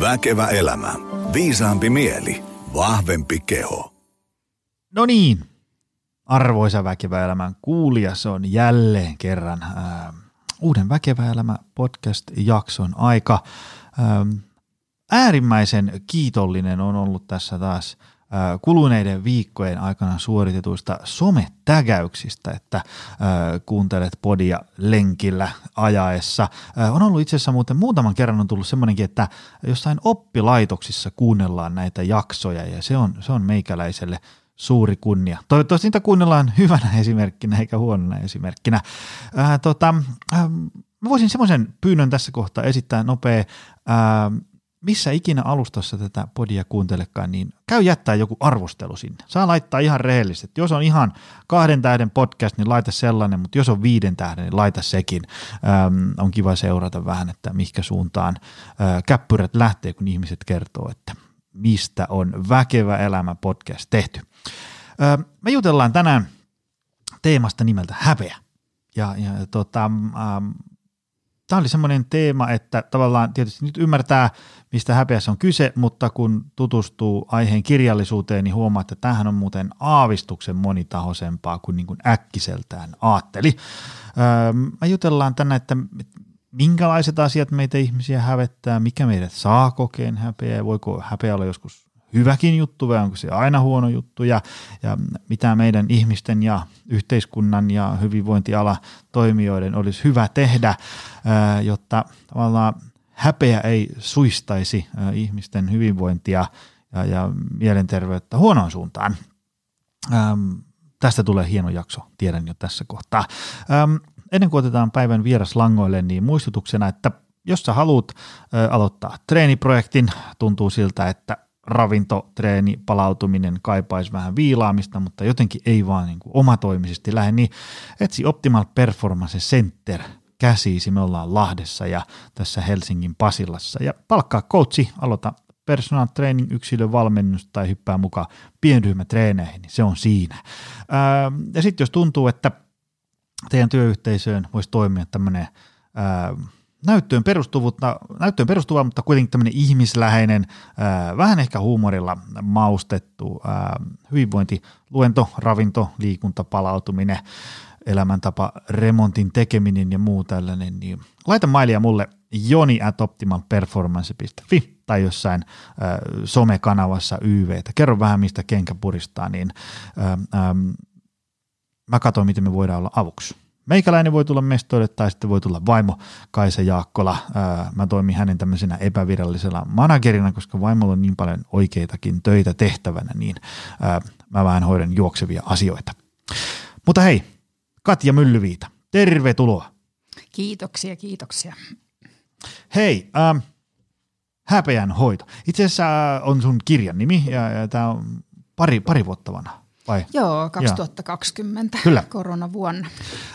Väkevä elämä. Viisaampi mieli. Vahvempi keho. No niin, arvoisa Väkevä elämän kuulija, se on jälleen kerran ää, uuden Väkevä elämä podcast-jakson aika. Ää, äärimmäisen kiitollinen on ollut tässä taas – kuluneiden viikkojen aikana suoritetuista sometägäyksistä, että kuuntelet podia lenkillä ajaessa. On ollut itse asiassa muuten muutaman kerran on tullut semmoinenkin, että jossain oppilaitoksissa kuunnellaan näitä jaksoja ja se on, se on meikäläiselle suuri kunnia. Toivottavasti niitä kuunnellaan hyvänä esimerkkinä eikä huonona esimerkkinä. Ää, tota, ää, mä voisin semmoisen pyynnön tässä kohtaa esittää nopea. Ää, missä ikinä alustassa tätä podia kuuntelekaan, niin käy jättää joku arvostelu sinne. Saa laittaa ihan rehellisesti. Jos on ihan kahden tähden podcast, niin laita sellainen, mutta jos on viiden tähden, niin laita sekin. Öm, on kiva seurata vähän, että mihinkä suuntaan ö, käppyrät lähtee, kun ihmiset kertoo, että mistä on Väkevä elämä podcast tehty. Ö, me jutellaan tänään teemasta nimeltä häpeä. Ja, ja tota, ähm, tämä oli semmoinen teema, että tavallaan tietysti nyt ymmärtää, mistä häpeässä on kyse, mutta kun tutustuu aiheen kirjallisuuteen, niin huomaa, että tämähän on muuten aavistuksen monitahoisempaa kuin, niin kuin äkkiseltään aatteli. Öö, me jutellaan tänään, että minkälaiset asiat meitä ihmisiä hävettää, mikä meidät saa kokeen häpeä, voiko häpeä olla joskus hyväkin juttu vai onko se aina huono juttu ja, ja mitä meidän ihmisten ja yhteiskunnan ja hyvinvointiala toimijoiden olisi hyvä tehdä, jotta tavallaan häpeä ei suistaisi ihmisten hyvinvointia ja, ja mielenterveyttä huonoon suuntaan. Ähm, tästä tulee hieno jakso, tiedän jo tässä kohtaa. Ähm, ennen kuin otetaan päivän vieras langoille, niin muistutuksena, että jos sä haluat äh, aloittaa treeniprojektin, tuntuu siltä, että ravinto, treeni, palautuminen kaipaisi vähän viilaamista, mutta jotenkin ei vaan niin kuin omatoimisesti lähde, niin etsi Optimal Performance Center käsiisi, me ollaan Lahdessa ja tässä Helsingin Pasilassa. Ja palkkaa coachi, aloita personal training, yksilön valmennus tai hyppää mukaan pienryhmätreeneihin, niin se on siinä. Ää, ja sitten jos tuntuu, että teidän työyhteisöön voisi toimia tämmöinen näyttöön, näyttöön perustuva, mutta kuitenkin tämmöinen ihmisläheinen, vähän ehkä huumorilla maustettu ää, hyvinvointi, luento, ravinto, liikunta, palautuminen, elämäntapa, remontin tekeminen ja muu tällainen, niin laita mailia mulle joni at optimalperformance.fi tai jossain ää, somekanavassa YVtä. Kerro vähän, mistä kenkä puristaa, niin ää, ää, mä katson, miten me voidaan olla avuksi. Meikäläinen voi tulla mestoille tai sitten voi tulla vaimo Kaisa Jaakkola. Mä toimin hänen tämmöisenä epävirallisella managerina, koska vaimolla on niin paljon oikeitakin töitä tehtävänä, niin mä vähän hoidan juoksevia asioita. Mutta hei, Katja Myllyviita, tervetuloa. Kiitoksia, kiitoksia. Hei, ähm, häpeän hoito. Itse asiassa on sun kirjan nimi ja, ja tämä on pari, pari vuotta vanha vai? Joo, 2020 Joo. Kyllä. koronavuonna.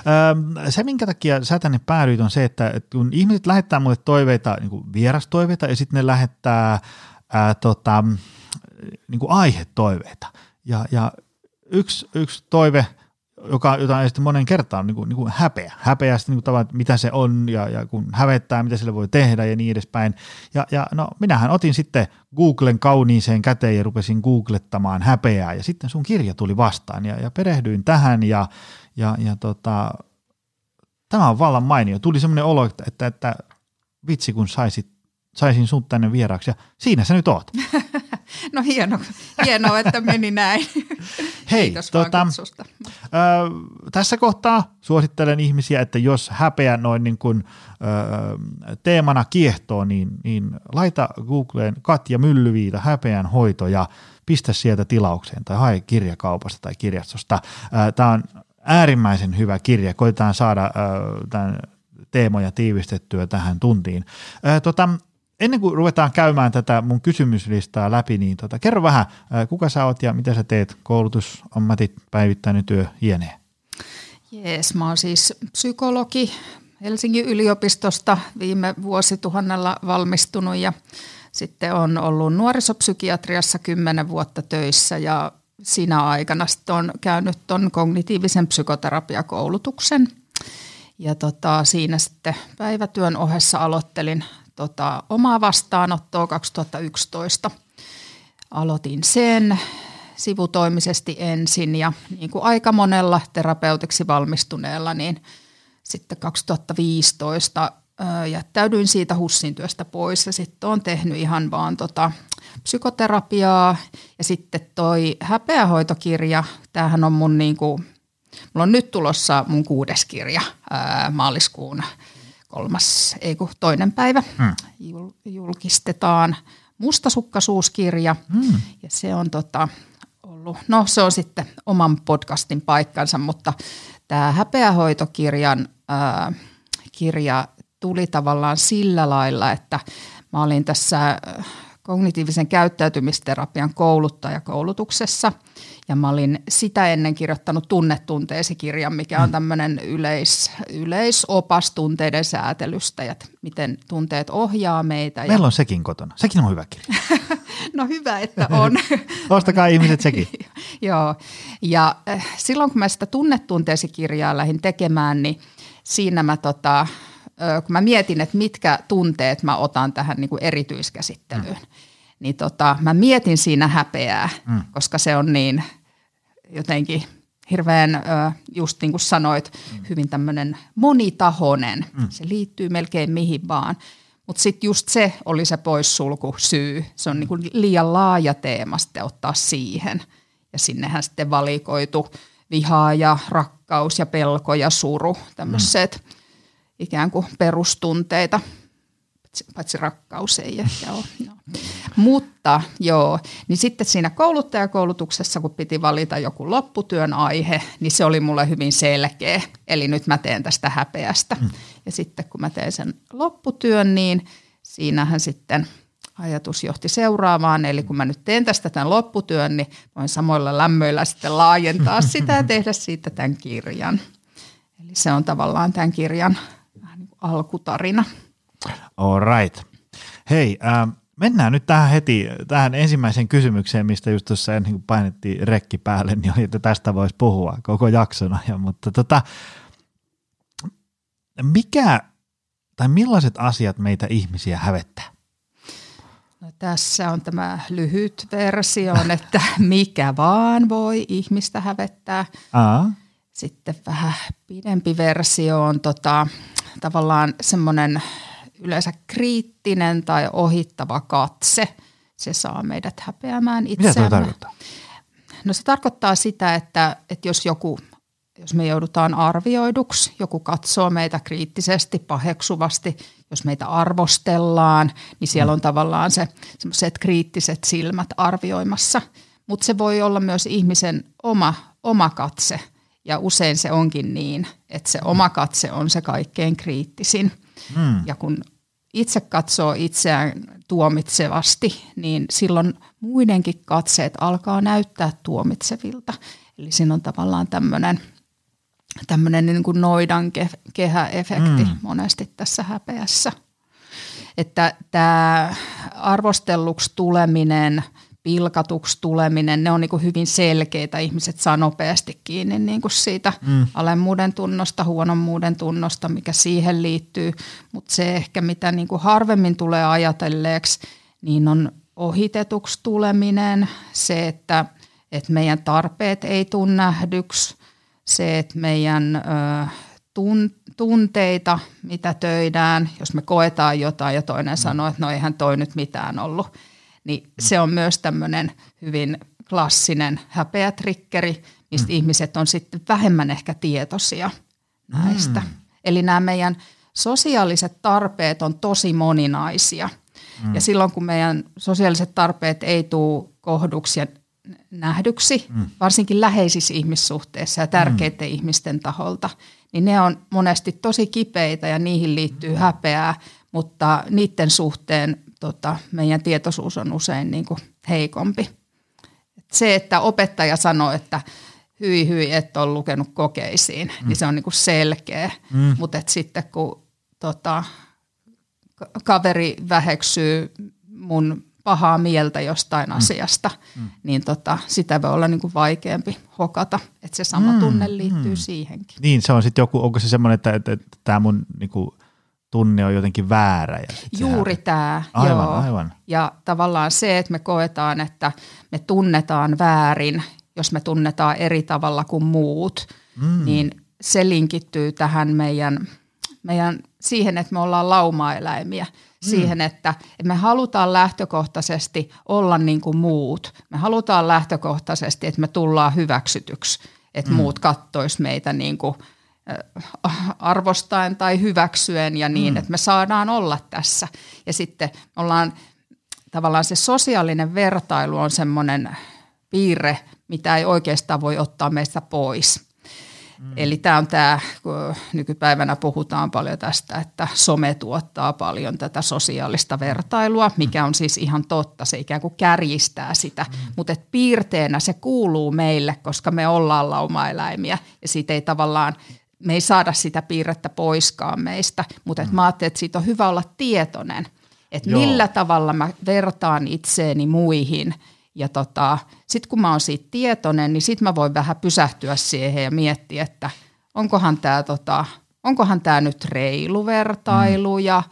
Öö, se, minkä takia sä tänne päädyit, on se, että, että kun ihmiset lähettää mulle toiveita, niin kuin vierastoiveita, ja sitten ne lähettää ää, tota, niin kuin aihetoiveita. Ja, ja yksi, yksi toive – joka, jota ei sitten monen kertaan niin kuin, niin kuin häpeä. Häpeä sitten niin kuin että mitä se on ja, ja kun hävettää, mitä sille voi tehdä ja niin edespäin. Ja, ja no minähän otin sitten Googlen kauniiseen käteen ja rupesin googlettamaan häpeää ja sitten sun kirja tuli vastaan ja, ja perehdyin tähän ja, ja, ja tota, tämä on vallan mainio. Tuli semmoinen olo, että, että, että vitsi kun saisit, saisin sun tänne vieraaksi ja siinä sä nyt oot. No hieno, hienoa, että meni näin. Hei, Kiitos tota, ö, tässä kohtaa suosittelen ihmisiä, että jos häpeä noin niin kuin, ö, teemana kiehtoo, niin, niin laita Googleen Katja Myllyviita häpeän hoito ja pistä sieltä tilaukseen tai hae kirjakaupasta tai kirjastosta. Tämä on äärimmäisen hyvä kirja. Koitetaan saada tämän teemoja tiivistettyä tähän tuntiin. tota, ennen kuin ruvetaan käymään tätä mun kysymyslistaa läpi, niin tota, kerro vähän, kuka sä oot ja mitä sä teet, koulutus, ammatit, päivittäinen työ, jne. Jees, mä oon siis psykologi Helsingin yliopistosta viime vuosituhannella valmistunut ja sitten on ollut nuorisopsykiatriassa kymmenen vuotta töissä ja siinä aikana sitten on käynyt tuon kognitiivisen psykoterapiakoulutuksen. Ja tota, siinä sitten päivätyön ohessa aloittelin tota, omaa vastaanottoa 2011. Aloitin sen sivutoimisesti ensin ja niin kuin aika monella terapeutiksi valmistuneella, niin sitten 2015 jättäydyin siitä hussin työstä pois ja sitten olen tehnyt ihan vaan tota, psykoterapiaa ja sitten toi häpeähoitokirja, tämähän on mun niin kuin, mulla on nyt tulossa mun kuudes kirja ää, maaliskuun kolmas, ei kun toinen päivä hmm. julkistetaan mustasukkaisuuskirja hmm. ja se on tota, ollut, no se on sitten oman podcastin paikkansa, mutta tämä häpeähoitokirjan ää, kirja tuli tavallaan sillä lailla, että mä olin tässä kognitiivisen käyttäytymisterapian kouluttajakoulutuksessa ja mä olin sitä ennen kirjoittanut Tunnetunteesi kirjan, mikä on mm. tämmöinen yleis, yleisopas tunteiden säätelystä ja miten tunteet ohjaa meitä. Meillä ja... on sekin kotona. Sekin on hyvä kirja. no hyvä, että on. Ostakaa ihmiset sekin. Joo, ja äh, silloin kun mä sitä Tunnetunteesi kirjaa lähdin tekemään, niin siinä mä tota, kun mä mietin, että mitkä tunteet mä otan tähän niin kuin erityiskäsittelyyn, mm. Niin tota, mä mietin siinä häpeää, mm. koska se on niin jotenkin hirveän, just niin kuin sanoit, mm. hyvin tämmöinen monitahoinen. Mm. Se liittyy melkein mihin vaan. Mutta sitten just se oli se poissulku syy. Se on niinku liian laaja teema sitten ottaa siihen. Ja sinnehän sitten valikoitu vihaa ja rakkaus ja pelko ja suru, tämmöiset. Mm ikään kuin perustunteita, paitsi rakkaus ei ehkä ole. No. Mutta joo, niin sitten siinä kouluttajakoulutuksessa, kun piti valita joku lopputyön aihe, niin se oli mulle hyvin selkeä. Eli nyt mä teen tästä häpeästä. Mm. Ja sitten kun mä teen sen lopputyön, niin siinähän sitten ajatus johti seuraavaan. Eli kun mä nyt teen tästä tämän lopputyön, niin voin samoilla lämmöillä sitten laajentaa sitä ja tehdä siitä tämän kirjan. Eli se on tavallaan tämän kirjan alkutarina. All right. Hei, äh, mennään nyt tähän heti, tähän ensimmäiseen kysymykseen, mistä just tuossa ennen kuin painettiin rekki päälle, niin oli, että tästä voisi puhua koko jaksona. Ja, mutta tota, mikä tai millaiset asiat meitä ihmisiä hävettää? No, tässä on tämä lyhyt versio, että mikä vaan voi ihmistä hävettää. Aa. Sitten vähän pidempi versio on tota, tavallaan semmoinen yleensä kriittinen tai ohittava katse. Se saa meidät häpeämään itseämme. Mitä tarkoittaa? No se tarkoittaa sitä, että, että jos joku jos me joudutaan arvioiduksi, joku katsoo meitä kriittisesti, paheksuvasti, jos meitä arvostellaan, niin siellä on tavallaan se semmoiset kriittiset silmät arvioimassa. Mutta se voi olla myös ihmisen oma, oma katse – ja usein se onkin niin, että se oma katse on se kaikkein kriittisin. Mm. Ja kun itse katsoo itseään tuomitsevasti, niin silloin muidenkin katseet alkaa näyttää tuomitsevilta. Eli siinä on tavallaan tämmöinen tämmöinen niin kuin noidan kehäefekti mm. monesti tässä häpeässä. Että tämä arvostelluksi tuleminen – pilkatuksi tuleminen, ne on niin kuin hyvin selkeitä. Ihmiset saa nopeasti kiinni niin kuin siitä mm. alemmuuden tunnosta, huonommuuden tunnosta, mikä siihen liittyy. Mutta se ehkä, mitä niin kuin harvemmin tulee ajatelleeksi, niin on ohitetuksi tuleminen, se, että, että meidän tarpeet ei tule nähdyksi, se, että meidän ö, tun, tunteita, mitä töidään, jos me koetaan jotain ja toinen sanoo, että no eihän toi nyt mitään ollut – niin se on myös tämmöinen hyvin klassinen häpeätrikkeri, mistä mm. ihmiset on sitten vähemmän ehkä tietoisia näistä. Mm. Eli nämä meidän sosiaaliset tarpeet on tosi moninaisia. Mm. Ja silloin kun meidän sosiaaliset tarpeet ei tule kohduksi ja nähdyksi, mm. varsinkin läheisissä ihmissuhteissa ja tärkeiden mm. ihmisten taholta, niin ne on monesti tosi kipeitä ja niihin liittyy mm. häpeää, mutta niiden suhteen tota, meidän tietoisuus on usein niin kuin heikompi. Et se, että opettaja sanoo, että hyi hyi, et ole lukenut kokeisiin, niin mm. niin se on niin kuin selkeä. Mm. Mutta sitten kun tota, kaveri väheksyy mun pahaa mieltä jostain mm. asiasta, mm. niin tota, sitä voi olla niin kuin vaikeampi hokata. Että se sama mm. tunne liittyy mm. siihenkin. Niin, se on sitten joku, onko se semmoinen, että, että, että tämä mun niin kuin tunne on jotenkin väärä. Ja Juuri sehän- tämä, Aivan, joo. aivan. Ja tavallaan se, että me koetaan, että me tunnetaan väärin, jos me tunnetaan eri tavalla kuin muut, mm. niin se linkittyy tähän meidän, meidän siihen, että me ollaan laumaeläimiä. Mm. Siihen, että, että me halutaan lähtökohtaisesti olla niin kuin muut. Me halutaan lähtökohtaisesti, että me tullaan hyväksytyksi, että mm. muut kattois meitä niin kuin arvostaen tai hyväksyen ja niin, mm. että me saadaan olla tässä. Ja sitten ollaan tavallaan se sosiaalinen vertailu on semmoinen piirre, mitä ei oikeastaan voi ottaa meistä pois. Mm. Eli tämä on tämä, kun nykypäivänä puhutaan paljon tästä, että some tuottaa paljon tätä sosiaalista vertailua, mikä on siis ihan totta, se ikään kuin kärjistää sitä, mm. mutta et piirteenä se kuuluu meille, koska me ollaan laumaeläimiä ja siitä ei tavallaan, me ei saada sitä piirrettä poiskaan meistä, mutta et mä ajattelin, että siitä on hyvä olla tietoinen, että Joo. millä tavalla mä vertaan itseeni muihin – ja tota, sitten kun mä oon siitä tietoinen, niin sitten mä voin vähän pysähtyä siihen ja miettiä, että onkohan tämä tota, onkohan tää nyt reilu vertailu mm. ja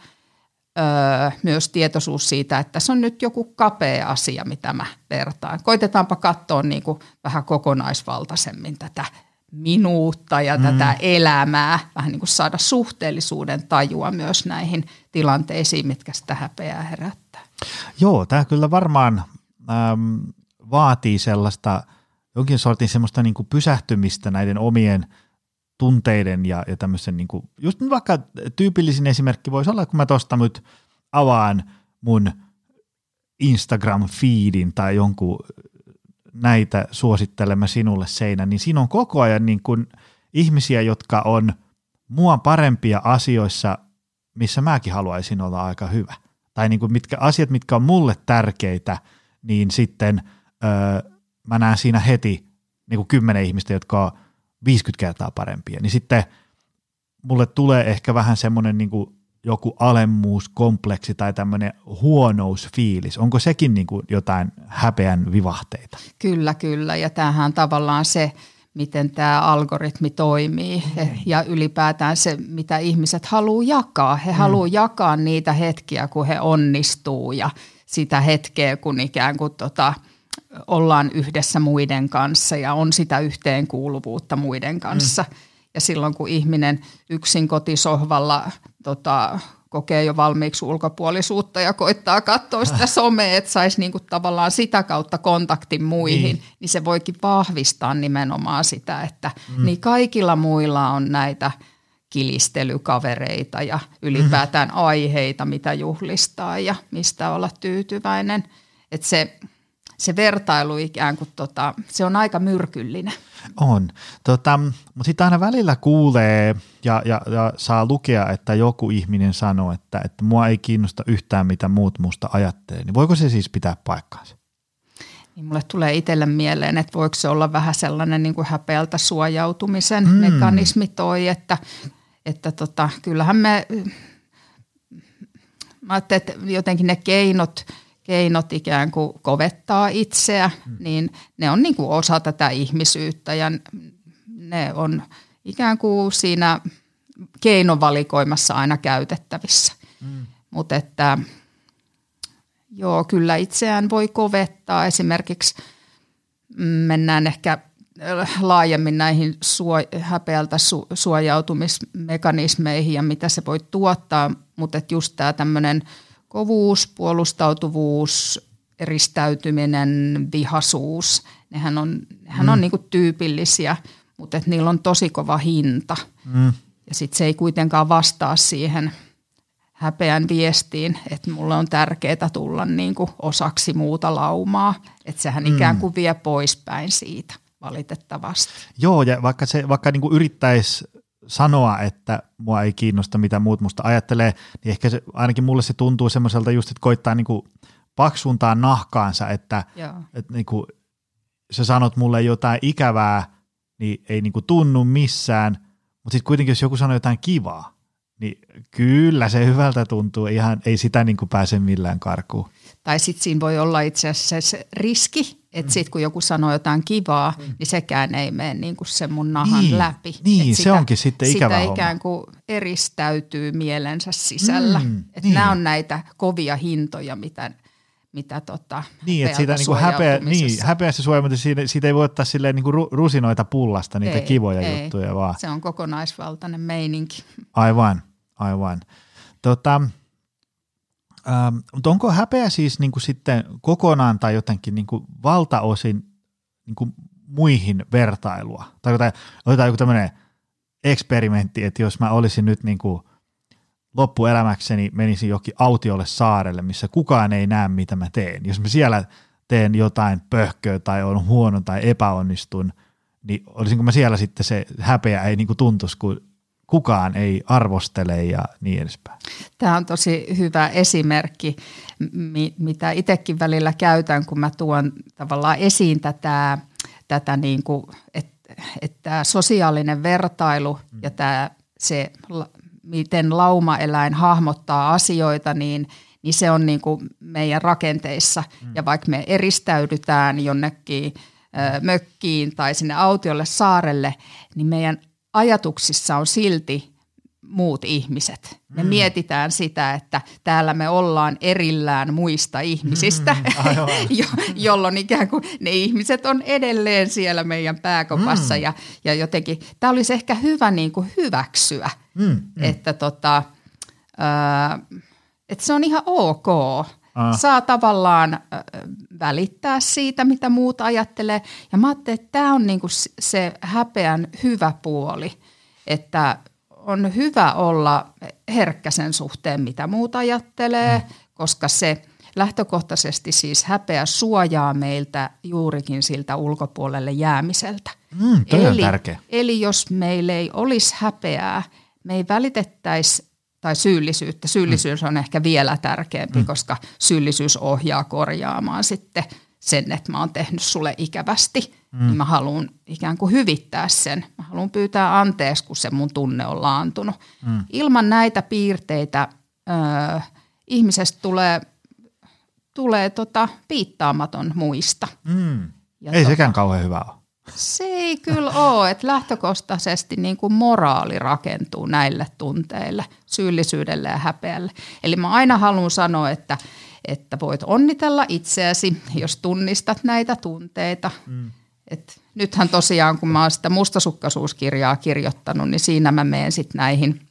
öö, myös tietoisuus siitä, että se on nyt joku kapea asia, mitä mä vertaan. Koitetaanpa katsoa niin kuin vähän kokonaisvaltaisemmin tätä minuutta ja mm. tätä elämää, vähän niin kuin saada suhteellisuuden tajua myös näihin tilanteisiin, mitkä sitä häpeää herättää. Joo, tämä kyllä varmaan äm, vaatii sellaista jonkin sortin semmoista niin kuin pysähtymistä näiden omien tunteiden ja, ja tämmöisen, niin kuin, just nyt vaikka tyypillisin esimerkki voisi olla, kun mä tuosta nyt avaan mun Instagram-feedin tai jonkun näitä suosittelemme sinulle seinä, niin siinä on koko ajan niin kuin ihmisiä, jotka on mua parempia asioissa, missä mäkin haluaisin olla aika hyvä. Tai niin kuin mitkä asiat, mitkä on mulle tärkeitä, niin sitten öö, mä näen siinä heti niin kuin kymmenen ihmistä, jotka on 50 kertaa parempia. Niin sitten mulle tulee ehkä vähän semmoinen niin kuin joku alemmuuskompleksi tai tämmöinen huonousfiilis. Onko sekin niin kuin jotain häpeän vivahteita? Kyllä, kyllä. Ja tämähän on tavallaan se, miten tämä algoritmi toimii mm. ja ylipäätään se, mitä ihmiset haluaa jakaa. He mm. haluaa jakaa niitä hetkiä, kun he onnistuu ja sitä hetkeä, kun ikään kuin tota, ollaan yhdessä muiden kanssa ja on sitä yhteenkuuluvuutta muiden kanssa. Mm. Ja silloin, kun ihminen yksin kotisohvalla tota, kokee jo valmiiksi ulkopuolisuutta ja koittaa katsoa sitä somea, että saisi niinku tavallaan sitä kautta kontaktin muihin, niin. niin se voikin vahvistaa nimenomaan sitä, että mm. niin kaikilla muilla on näitä kilistelykavereita ja ylipäätään mm. aiheita, mitä juhlistaa ja mistä olla tyytyväinen. Että se, se vertailu ikään kuin, tota, se on aika myrkyllinen. On, tota, mutta sitten aina välillä kuulee ja, ja, ja saa lukea, että joku ihminen sanoo, että, että mua ei kiinnosta yhtään, mitä muut musta ajattelee. Niin voiko se siis pitää paikkaansa? Niin mulle tulee itselle mieleen, että voiko se olla vähän sellainen niin kuin häpeältä suojautumisen mm. mekanismi toi, että, että tota, kyllähän me, mä ajattelin, että jotenkin ne keinot, keinot ikään kuin kovettaa itseä, mm. niin ne on niin kuin osa tätä ihmisyyttä ja ne on ikään kuin siinä keinovalikoimassa aina käytettävissä. Mm. Mutta että joo, kyllä itseään voi kovettaa. Esimerkiksi mennään ehkä laajemmin näihin suo, häpeältä su, suojautumismekanismeihin ja mitä se voi tuottaa, mutta just tämä tämmöinen kovuus, puolustautuvuus, eristäytyminen, vihasuus, nehän on, nehän mm. on niinku tyypillisiä, mutta et niillä on tosi kova hinta. Mm. Ja sitten se ei kuitenkaan vastaa siihen häpeän viestiin, että mulle on tärkeää tulla niinku osaksi muuta laumaa. Että sehän mm. ikään kuin vie poispäin siitä valitettavasti. Joo, ja vaikka, se, vaikka niinku yrittäisi sanoa, että mua ei kiinnosta, mitä muut musta ajattelee, niin ehkä se, ainakin mulle se tuntuu semmoiselta just, että koittaa niinku paksuntaa nahkaansa, että, että niinku, sä sanot mulle jotain ikävää, niin ei niinku tunnu missään, mutta sitten kuitenkin jos joku sanoo jotain kivaa, niin kyllä se hyvältä tuntuu. Ihan, ei sitä niin kuin pääse millään karkuun. Tai sitten siinä voi olla itse asiassa se riski, että mm. sitten kun joku sanoo jotain kivaa, mm. niin sekään ei mene niin kuin se mun nahan niin, läpi. Niin, Et se onkin sitten ikävä Sitä homma. ikään kuin eristäytyy mielensä sisällä. Mm, että niin. nämä on näitä kovia hintoja, mitä, mitä tota Niin, että siitä niin häpeä, niin, häpeässä suojelma, siitä, siitä ei voi ottaa silleen niin kuin ru- rusinoita pullasta, niitä Ei, kivoja ei. juttuja vaan. Se on kokonaisvaltainen meininki. Aivan, aivan. Tota, ähm, mutta onko häpeä siis niin kuin sitten kokonaan tai jotenkin niin kuin valtaosin niin kuin muihin vertailua? Tai otetaan joku tämmöinen eksperimentti, että jos mä olisin nyt niin kuin loppuelämäkseni menisin jokin autiolle saarelle, missä kukaan ei näe, mitä mä teen. Jos mä siellä teen jotain pöhköä tai on huono tai epäonnistun, niin olisinko mä siellä sitten se häpeä ei niin kuin tuntuisi, kun kukaan ei arvostele ja niin edespäin. Tämä on tosi hyvä esimerkki, mi- mitä itsekin välillä käytän, kun mä tuon tavallaan esiin tätä, tätä niin kuin, että, että sosiaalinen vertailu ja tämä, se, miten laumaeläin hahmottaa asioita, niin, niin se on niin kuin meidän rakenteissa. Ja vaikka me eristäydytään jonnekin ö, mökkiin tai sinne autiolle saarelle, niin meidän ajatuksissa on silti muut ihmiset. Me mm. mietitään sitä, että täällä me ollaan erillään muista ihmisistä, mm, jo, jolloin ikään kuin ne ihmiset on edelleen siellä meidän pääkopassa. Mm. Ja, ja jotenkin tämä olisi ehkä hyvä niin kuin hyväksyä, mm, mm. että tota, ää, että se on ihan ok. Ah. Saa tavallaan äh, välittää siitä, mitä muut ajattelee. Ja mä ajattelin, että tämä on niinku se häpeän hyvä puoli, että on hyvä olla herkkä sen suhteen, mitä muut ajattelee, mm. koska se lähtökohtaisesti siis häpeä suojaa meiltä juurikin siltä ulkopuolelle jäämiseltä. Mm, eli, tärkeä. eli jos meillä ei olisi häpeää, me ei välitettäisi tai syyllisyyttä. Syyllisyys on ehkä vielä tärkeämpi, mm. koska syyllisyys ohjaa korjaamaan sitten sen, että mä oon tehnyt sulle ikävästi. Mm. Niin mä haluan ikään kuin hyvittää sen. Mä haluan pyytää anteeksi, kun se mun tunne on laantunut. Mm. Ilman näitä piirteitä ö, ihmisestä tulee, tulee tota, piittaamaton muista. Mm. Ja Ei tota- sekään kauhean hyvä ole. Se ei kyllä ole, että lähtökohtaisesti niin kuin moraali rakentuu näille tunteille, syyllisyydelle ja häpeälle. Eli mä aina haluan sanoa, että, että voit onnitella itseäsi, jos tunnistat näitä tunteita. Mm. Et nythän tosiaan, kun mä oon sitä mustasukkaisuuskirjaa kirjoittanut, niin siinä mä menen sitten näihin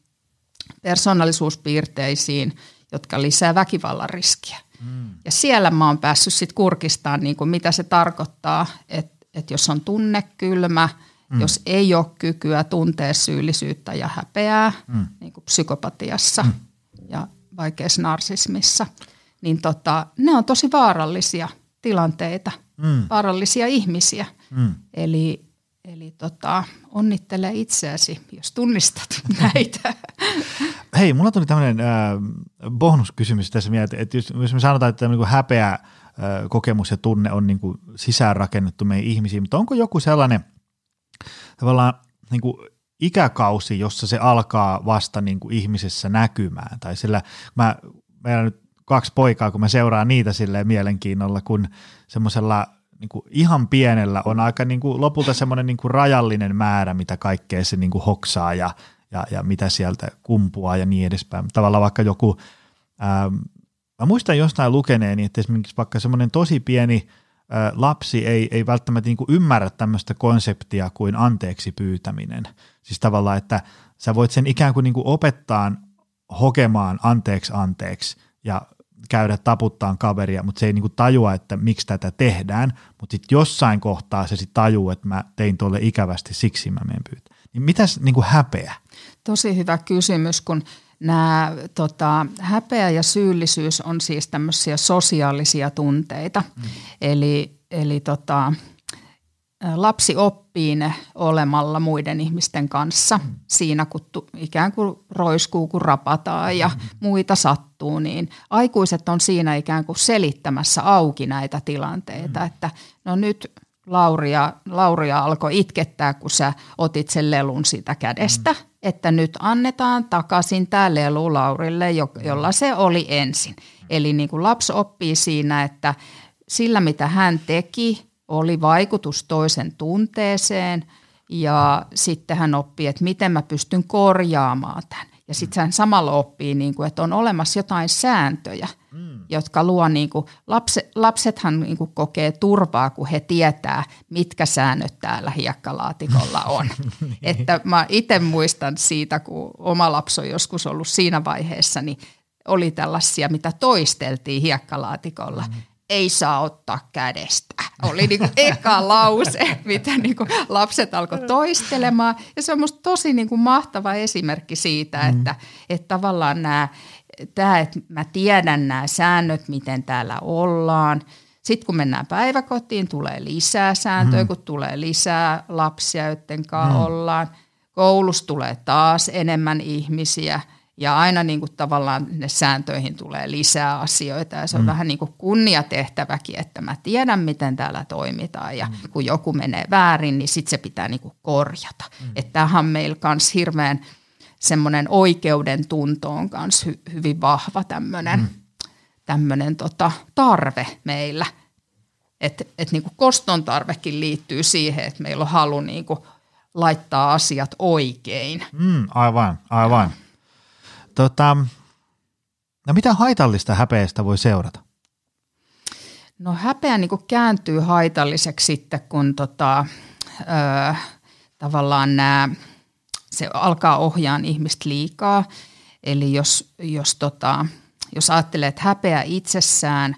persoonallisuuspiirteisiin, jotka lisää väkivallan riskiä. Mm. Ja siellä mä oon päässyt sitten kurkistamaan, niin kuin mitä se tarkoittaa, että että jos on tunnekylmä, mm. jos ei ole kykyä tuntea syyllisyyttä ja häpeää, mm. niin kuin psykopatiassa mm. ja vaikeassa narsismissa, niin tota, ne on tosi vaarallisia tilanteita, mm. vaarallisia ihmisiä. Mm. Eli, eli tota, onnittele itseäsi, jos tunnistat näitä. Hei, mulla tuli tämmöinen äh, bonuskysymys tässä mieltä, että jos, jos me sanotaan, että niin häpeä kokemus ja tunne on niin kuin sisäänrakennettu meidän ihmisiin, mutta onko joku sellainen tavallaan niin kuin ikäkausi, jossa se alkaa vasta niin kuin ihmisessä näkymään, tai sillä mä, meillä on nyt kaksi poikaa, kun mä seuraan niitä silleen mielenkiinnolla, kun semmoisella niin kuin ihan pienellä on aika niin kuin lopulta semmoinen niin kuin rajallinen määrä, mitä kaikkea se niin kuin hoksaa ja, ja, ja mitä sieltä kumpuaa ja niin edespäin. Tavallaan vaikka joku, ähm, mä muistan jostain lukeneeni, että esimerkiksi vaikka semmoinen tosi pieni lapsi ei, ei välttämättä niin ymmärrä tämmöistä konseptia kuin anteeksi pyytäminen. Siis tavallaan, että sä voit sen ikään kuin, niin kuin opettaa hokemaan anteeksi anteeksi ja käydä taputtaan kaveria, mutta se ei niinku tajua, että miksi tätä tehdään, mutta sitten jossain kohtaa se sitten tajuu, että mä tein tuolle ikävästi, siksi mä menen pyytää. Niin mitäs niinku häpeä? Tosi hyvä kysymys, kun nämä tota, häpeä ja syyllisyys on siis tämmöisiä sosiaalisia tunteita. Mm. Eli, eli tota, lapsi oppii ne olemalla muiden ihmisten kanssa mm. siinä, kun tu, ikään kuin roiskuu, kun rapataan ja mm. muita sattuu, niin aikuiset on siinä ikään kuin selittämässä auki näitä tilanteita, mm. että no nyt Lauria, Lauria alkoi itkettää, kun sä otit sen lelun siitä kädestä, mm. Että nyt annetaan takaisin tämä lelu Laurille, jolla se oli ensin. Eli niin kuin lapsi oppii siinä, että sillä mitä hän teki, oli vaikutus toisen tunteeseen ja sitten hän oppii, että miten mä pystyn korjaamaan tämän. Ja sitten hän samalla oppii, niin kuin, että on olemassa jotain sääntöjä, mm. jotka luo, niin kuin, lapse, lapsethan niin kuin, kokee turvaa, kun he tietää, mitkä säännöt täällä hiekkalaatikolla on. niin. Että mä itse muistan siitä, kun oma lapsi on joskus ollut siinä vaiheessa, niin oli tällaisia, mitä toisteltiin hiekkalaatikolla. Mm ei saa ottaa kädestä. Oli niin kuin eka lause, mitä niin kuin lapset alkoi toistelemaan. Ja se on musta tosi niin kuin mahtava esimerkki siitä, mm. että, että tavallaan nämä, tämä, että mä tiedän nämä säännöt, miten täällä ollaan. Sitten kun mennään päiväkotiin, tulee lisää sääntöjä, mm. kun tulee lisää lapsia, joiden kanssa mm. ollaan. Koulussa tulee taas enemmän ihmisiä – ja aina niin kuin tavallaan ne sääntöihin tulee lisää asioita ja se on mm. vähän niin kuin kunniatehtäväkin, että mä tiedän miten täällä toimitaan ja mm. kun joku menee väärin, niin sitten se pitää niin kuin korjata. Mm. Että tämähän on meillä myös hirveän semmoinen oikeuden tunto on myös hy- hyvin vahva tämmöinen mm. tämmönen tota tarve meillä. Että et niin kuin koston tarvekin liittyy siihen, että meillä on halu niin kuin laittaa asiat oikein. Mm, aivan, aivan. Tota, no mitä haitallista häpeästä voi seurata? No häpeä niin kääntyy haitalliseksi sitten, kun tota, ö, tavallaan nämä, se alkaa ohjaan ihmistä liikaa. Eli jos, jos, tota, jos ajattelee, että häpeä itsessään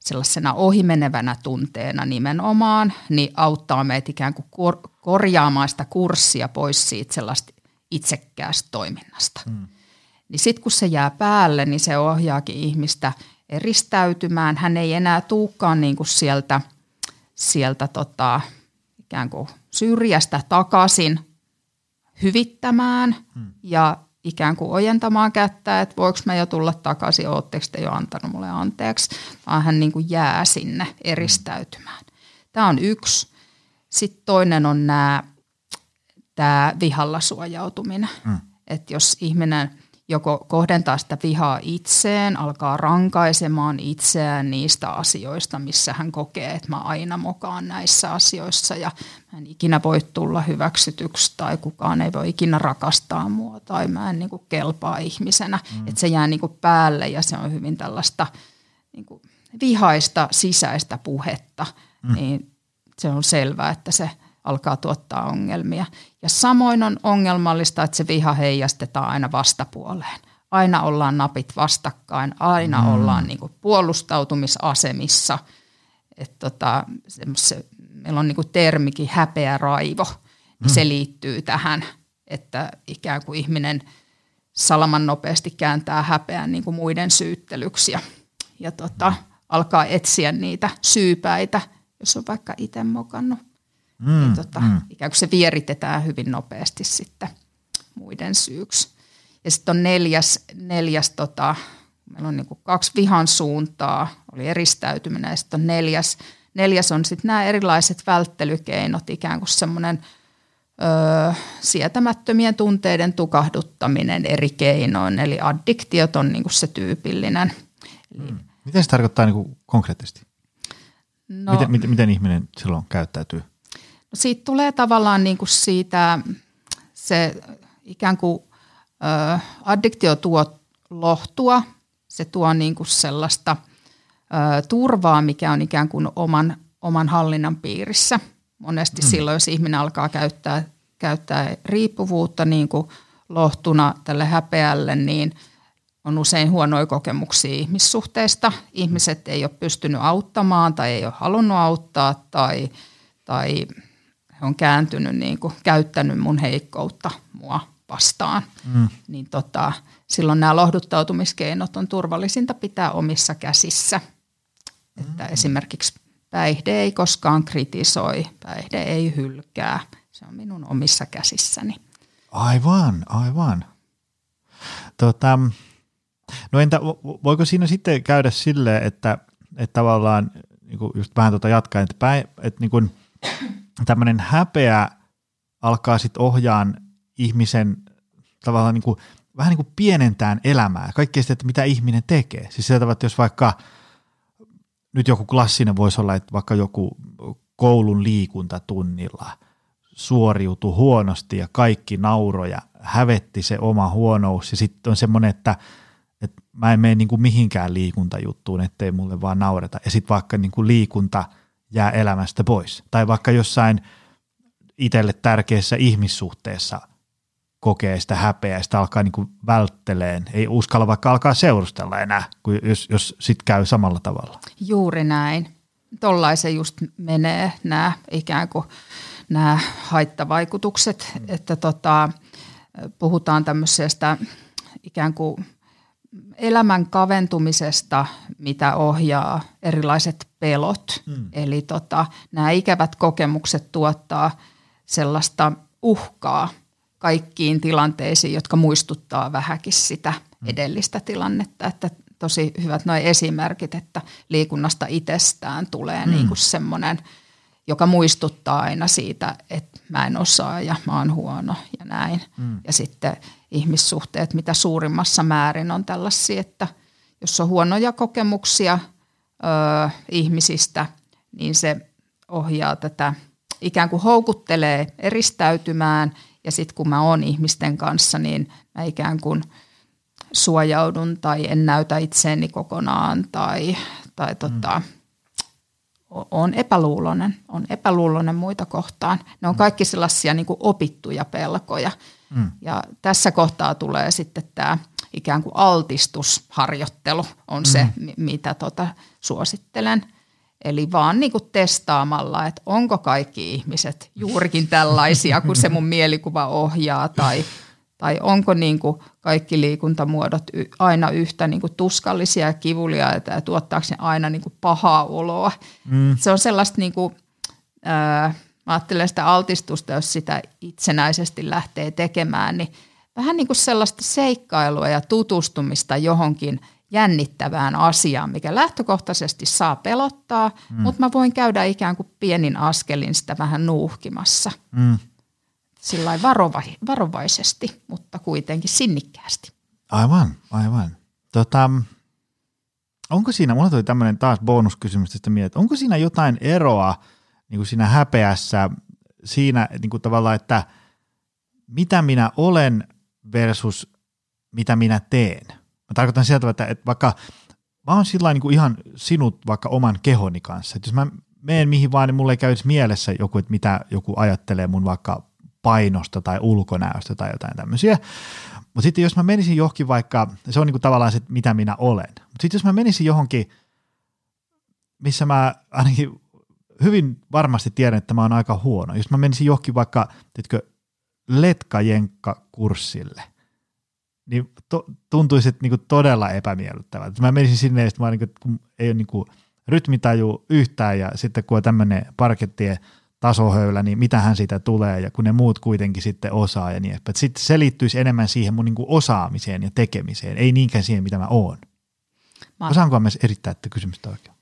sellaisena ohimenevänä tunteena nimenomaan, niin auttaa meitä ikään kuin kor- korjaamaan sitä kurssia pois siitä sellaista itsekkäästä toiminnasta. Hmm. Niin sitten kun se jää päälle, niin se ohjaakin ihmistä eristäytymään. Hän ei enää tuukaan niin kuin sieltä, sieltä tota, ikään kuin syrjästä takaisin hyvittämään hmm. ja ikään kuin ojentamaan kättä, että voiko mä jo tulla takaisin, ootteko te jo antanut mulle anteeksi, vaan hän niin kuin jää sinne eristäytymään. Tämä on yksi. Sitten toinen on nämä, tämä vihalla suojautuminen. Hmm. Että jos ihminen – joko kohdentaa sitä vihaa itseen, alkaa rankaisemaan itseään niistä asioista, missä hän kokee, että mä aina mokaan näissä asioissa ja mä en ikinä voi tulla hyväksytyksi tai kukaan ei voi ikinä rakastaa mua tai mä en niin kuin kelpaa ihmisenä. Mm. Että se jää niin kuin päälle ja se on hyvin tällaista niin kuin vihaista sisäistä puhetta, mm. niin se on selvää, että se – alkaa tuottaa ongelmia. Ja samoin on ongelmallista, että se viha heijastetaan aina vastapuoleen. Aina ollaan napit vastakkain, aina mm. ollaan niin kuin puolustautumisasemissa. Et tota, meillä on niin kuin termikin häpeä raivo, niin mm. se liittyy tähän, että ikään kuin ihminen salaman nopeasti kääntää häpeän niin kuin muiden syyttelyksi ja, ja tota, alkaa etsiä niitä syypäitä, jos on vaikka itse mokannut. Mm, niin tota, mm. Ikään kuin se vieritetään hyvin nopeasti sitten muiden syyksi. Ja sitten on neljäs, neljäs tota, meillä on niin kuin kaksi vihan suuntaa, oli eristäytyminen ja sitten on neljäs, neljäs on sitten nämä erilaiset välttelykeinot, ikään kuin semmoinen öö, sietämättömien tunteiden tukahduttaminen eri keinoin, eli addiktiot on niin kuin se tyypillinen. Eli, mm. Miten se tarkoittaa niin kuin konkreettisesti? No, miten, miten, miten ihminen silloin käyttäytyy? No siitä tulee tavallaan niin kuin siitä se ikään kuin ö, addiktio tuo lohtua, se tuo niin kuin sellaista ö, turvaa, mikä on ikään kuin oman, oman hallinnan piirissä. Monesti mm. silloin, jos ihminen alkaa käyttää, käyttää riippuvuutta niin kuin lohtuna tälle häpeälle, niin on usein huonoja kokemuksia ihmissuhteista. Ihmiset ei ole pystynyt auttamaan tai ei ole halunnut auttaa tai, tai he on kääntynyt, niin kuin, käyttänyt mun heikkoutta mua vastaan. Mm. Niin tota, silloin nämä lohduttautumiskeinot on turvallisinta pitää omissa käsissä. Mm. Että esimerkiksi päihde ei koskaan kritisoi, päihde ei hylkää. Se on minun omissa käsissäni. Aivan, aivan. Tota, no entä voiko siinä sitten käydä silleen, että, että tavallaan niin kuin just vähän tuota jatkaa, että, päin, että niin kuin, tämmöinen häpeä alkaa sitten ohjaan ihmisen tavallaan niin kuin, vähän niin kuin pienentään elämää, kaikkea sitä, että mitä ihminen tekee. Siis sillä tavalla, että jos vaikka nyt joku klassinen voisi olla, että vaikka joku koulun liikuntatunnilla suoriutui huonosti ja kaikki nauroja, hävetti se oma huonous ja sitten on semmoinen, että, että mä en mene niin kuin mihinkään liikuntajuttuun, ettei mulle vaan naureta. Ja sitten vaikka niin kuin liikunta jää elämästä pois. Tai vaikka jossain itselle tärkeässä ihmissuhteessa kokee sitä häpeää ja sitä alkaa niin kuin vältteleen. Ei uskalla vaikka alkaa seurustella enää, kun jos, jos sit käy samalla tavalla. Juuri näin. Tollaisen just menee nämä ikään kuin nämä haittavaikutukset, että tota, puhutaan tämmöisestä ikään kuin elämän kaventumisesta, mitä ohjaa erilaiset pelot. Mm. Eli tota, nämä ikävät kokemukset tuottaa sellaista uhkaa kaikkiin tilanteisiin, jotka muistuttaa vähäkin sitä mm. edellistä tilannetta. Että tosi hyvät nuo esimerkit, että liikunnasta itsestään tulee mm. niin kuin semmoinen – joka muistuttaa aina siitä, että mä en osaa ja mä oon huono ja näin. Mm. Ja sitten ihmissuhteet, mitä suurimmassa määrin on tällaisia, että jos on huonoja kokemuksia ö, ihmisistä, niin se ohjaa tätä, ikään kuin houkuttelee eristäytymään ja sitten kun mä oon ihmisten kanssa, niin mä ikään kuin suojaudun tai en näytä itseäni kokonaan tai, tai tota, mm on epäluulonen, on epäluulonen muita kohtaan. Ne on kaikki sellaisia niin kuin opittuja pelkoja. Mm. Ja tässä kohtaa tulee sitten tämä ikään kuin altistusharjoittelu on se, mm. mitä tota suosittelen. Eli vaan niin kuin testaamalla, että onko kaikki ihmiset juurikin tällaisia, kun se mun mielikuva ohjaa, tai, tai onko niin kuin kaikki liikuntamuodot aina yhtä niin kuin tuskallisia ja kivuliaita ja tuottaako ne aina niin kuin pahaa oloa. Mm. Se on sellaista, niin kuin, ää, mä ajattelen sitä altistusta, jos sitä itsenäisesti lähtee tekemään, niin vähän niin kuin sellaista seikkailua ja tutustumista johonkin jännittävään asiaan, mikä lähtökohtaisesti saa pelottaa, mm. mutta mä voin käydä ikään kuin pienin askelin sitä vähän nuuhkimassa. Mm sillä varova, varovaisesti, mutta kuitenkin sinnikkäästi. Aivan, aivan. Tota, onko siinä, mulla tuli tämmöinen taas bonuskysymys tästä mieltä, onko siinä jotain eroa niin kuin siinä häpeässä siinä niin kuin tavallaan, että mitä minä olen versus mitä minä teen? Mä tarkoitan sieltä, että, vaikka mä oon sillä niin kuin ihan sinut vaikka oman kehoni kanssa, että jos mä menen mihin vaan, niin mulle ei käy mielessä joku, että mitä joku ajattelee mun vaikka painosta tai ulkonäöstä tai jotain tämmöisiä. Mutta sitten jos mä menisin johonkin vaikka, se on niinku tavallaan se, mitä minä olen. Mutta sitten jos mä menisin johonkin, missä mä ainakin hyvin varmasti tiedän, että mä oon aika huono. Jos mä menisin johonkin vaikka, tiedätkö, letkajenkka-kurssille, niin to, tuntuisi että niinku todella epämiellyttävältä. Mä menisin sinne ja mä niinku, kun ei ole niinku rytmitaju yhtään ja sitten kun on tämmöinen parkettien – tasohöylä, niin mitähän siitä tulee ja kun ne muut kuitenkin sitten osaa ja niin edespäin. Sitten se liittyisi enemmän siihen mun niin kuin osaamiseen ja tekemiseen, ei niinkään siihen, mitä mä oon. Mä... Osaanko mä erittää että kysymystä oikein?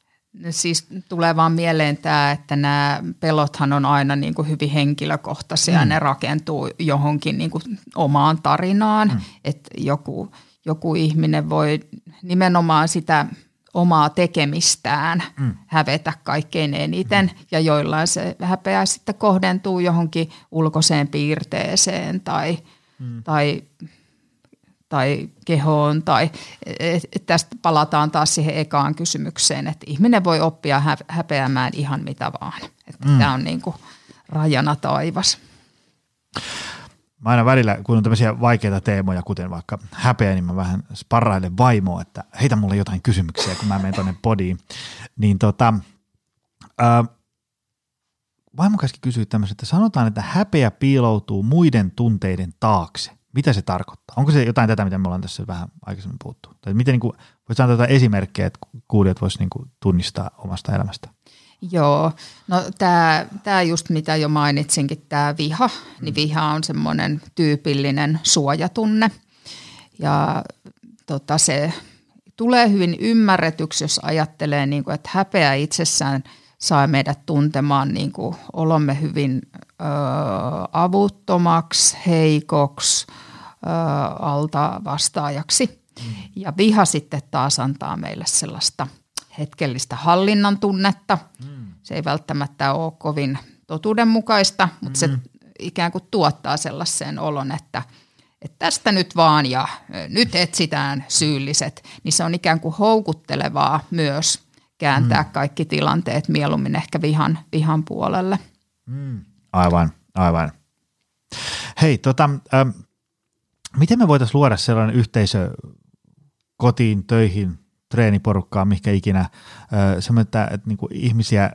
Siis tulee vaan mieleen tämä, että nämä pelothan on aina niin kuin hyvin henkilökohtaisia mm. ne rakentuu johonkin niin kuin omaan tarinaan. Mm. Että joku, joku ihminen voi nimenomaan sitä – omaa tekemistään mm. hävetä kaikkein eniten mm. ja joillain se häpeä sitten kohdentuu johonkin ulkoiseen piirteeseen tai, mm. tai, tai kehoon. Tai, et tästä palataan taas siihen ekaan kysymykseen, että ihminen voi oppia häpeämään ihan mitä vaan. Että mm. Tämä on niin kuin rajana taivas mä aina välillä, kun on tämmöisiä vaikeita teemoja, kuten vaikka häpeä, niin mä vähän sparrailen vaimoa, että heitä mulle jotain kysymyksiä, kun mä menen tuonne podiin. Niin tota, ää, vaimo käski kysyä tämmöistä, että sanotaan, että häpeä piiloutuu muiden tunteiden taakse. Mitä se tarkoittaa? Onko se jotain tätä, mitä me ollaan tässä vähän aikaisemmin puhuttu? Tai miten niin kuin, voisi antaa jotain esimerkkejä, että kuulijat voisivat niin tunnistaa omasta elämästä? Joo, no tämä, tämä just mitä jo mainitsinkin, tämä viha, niin mm. viha on semmoinen tyypillinen suojatunne ja tota, se tulee hyvin ymmärretyksi, jos ajattelee, niin kuin, että häpeä itsessään saa meidät tuntemaan niin kuin olomme hyvin ö, avuttomaksi, heikoksi, alta vastaajaksi. Mm. Ja viha sitten taas antaa meille sellaista hetkellistä hallinnan tunnetta. Mm. Se ei välttämättä ole kovin totuudenmukaista, mutta mm. se ikään kuin tuottaa sellaisen olon, että, että tästä nyt vaan ja nyt etsitään syylliset. Niin se on ikään kuin houkuttelevaa myös kääntää mm. kaikki tilanteet mieluummin ehkä vihan, vihan puolelle. Mm. Aivan, aivan. Hei, tota, ähm, miten me voitaisiin luoda sellainen yhteisö kotiin, töihin, treeniporukkaan, mikä ikinä, semmoinen, että, että niin ihmisiä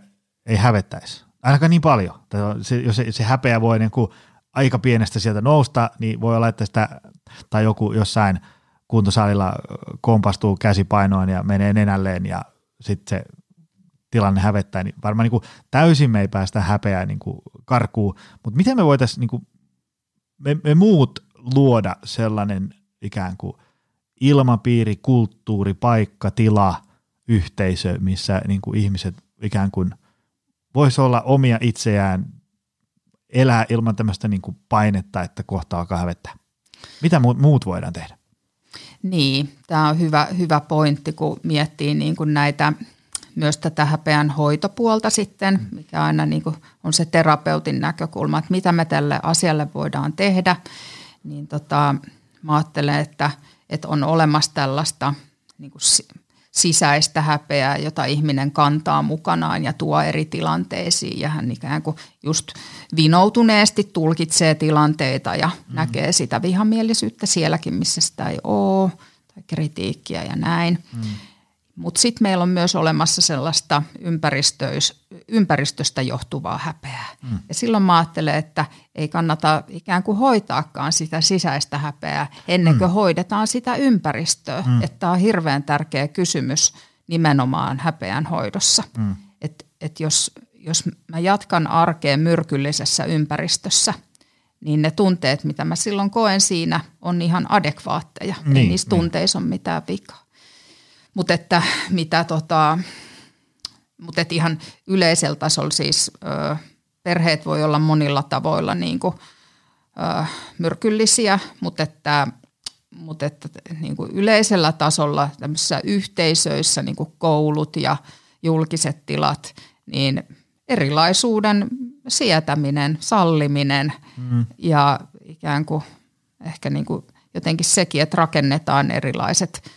ei hävettäisi. Ainakaan niin paljon. Se, jos se, se häpeä voi niin kuin aika pienestä sieltä nousta, niin voi olla, että sitä, tai joku jossain kuntosalilla kompastuu käsipainoon ja menee nenälleen ja sitten se tilanne hävettää, niin varmaan niin kuin täysin me ei päästä häpeää niin karkuun, mutta miten me voitaisiin niin me, me muut luoda sellainen ikään kuin ilmapiiri, kulttuuri, paikka, tila, yhteisö, missä niin kuin ihmiset ikään kuin voisi olla omia itseään, elää ilman tämmöistä niin kuin painetta, että kohta alkaa hävettää. Mitä muut voidaan tehdä? Niin, tämä on hyvä, hyvä pointti, kun miettii niin kuin näitä myös tätä häpeän hoitopuolta sitten, mikä aina niin kuin on se terapeutin näkökulma, että mitä me tälle asialle voidaan tehdä, niin tota, mä ajattelen, että, että on olemassa tällaista niin kuin sisäistä häpeää, jota ihminen kantaa mukanaan ja tuo eri tilanteisiin ja hän ikään kuin just vinoutuneesti tulkitsee tilanteita ja mm. näkee sitä vihamielisyyttä sielläkin, missä sitä ei ole tai kritiikkiä ja näin. Mm. Mutta sitten meillä on myös olemassa sellaista ympäristöstä johtuvaa häpeää. Mm. Ja silloin mä ajattelen, että ei kannata ikään kuin hoitaakaan sitä sisäistä häpeää ennen kuin mm. hoidetaan sitä ympäristöä. Mm. Että on hirveän tärkeä kysymys nimenomaan häpeän hoidossa. Mm. Että et jos, jos mä jatkan arkeen myrkyllisessä ympäristössä, niin ne tunteet, mitä mä silloin koen siinä, on ihan adekvaatteja. Niin, ei niissä niin. tunteissa ole mitään vikaa. Mutta että mitä tota, mutta että ihan yleisellä tasolla siis ö, perheet voi olla monilla tavoilla niin kuin, ö, myrkyllisiä, mutta että, mutta että niin kuin yleisellä tasolla tämmöisissä yhteisöissä, niin kuin koulut ja julkiset tilat, niin erilaisuuden sietäminen, salliminen mm. ja ikään kuin ehkä niin kuin jotenkin sekin, että rakennetaan erilaiset –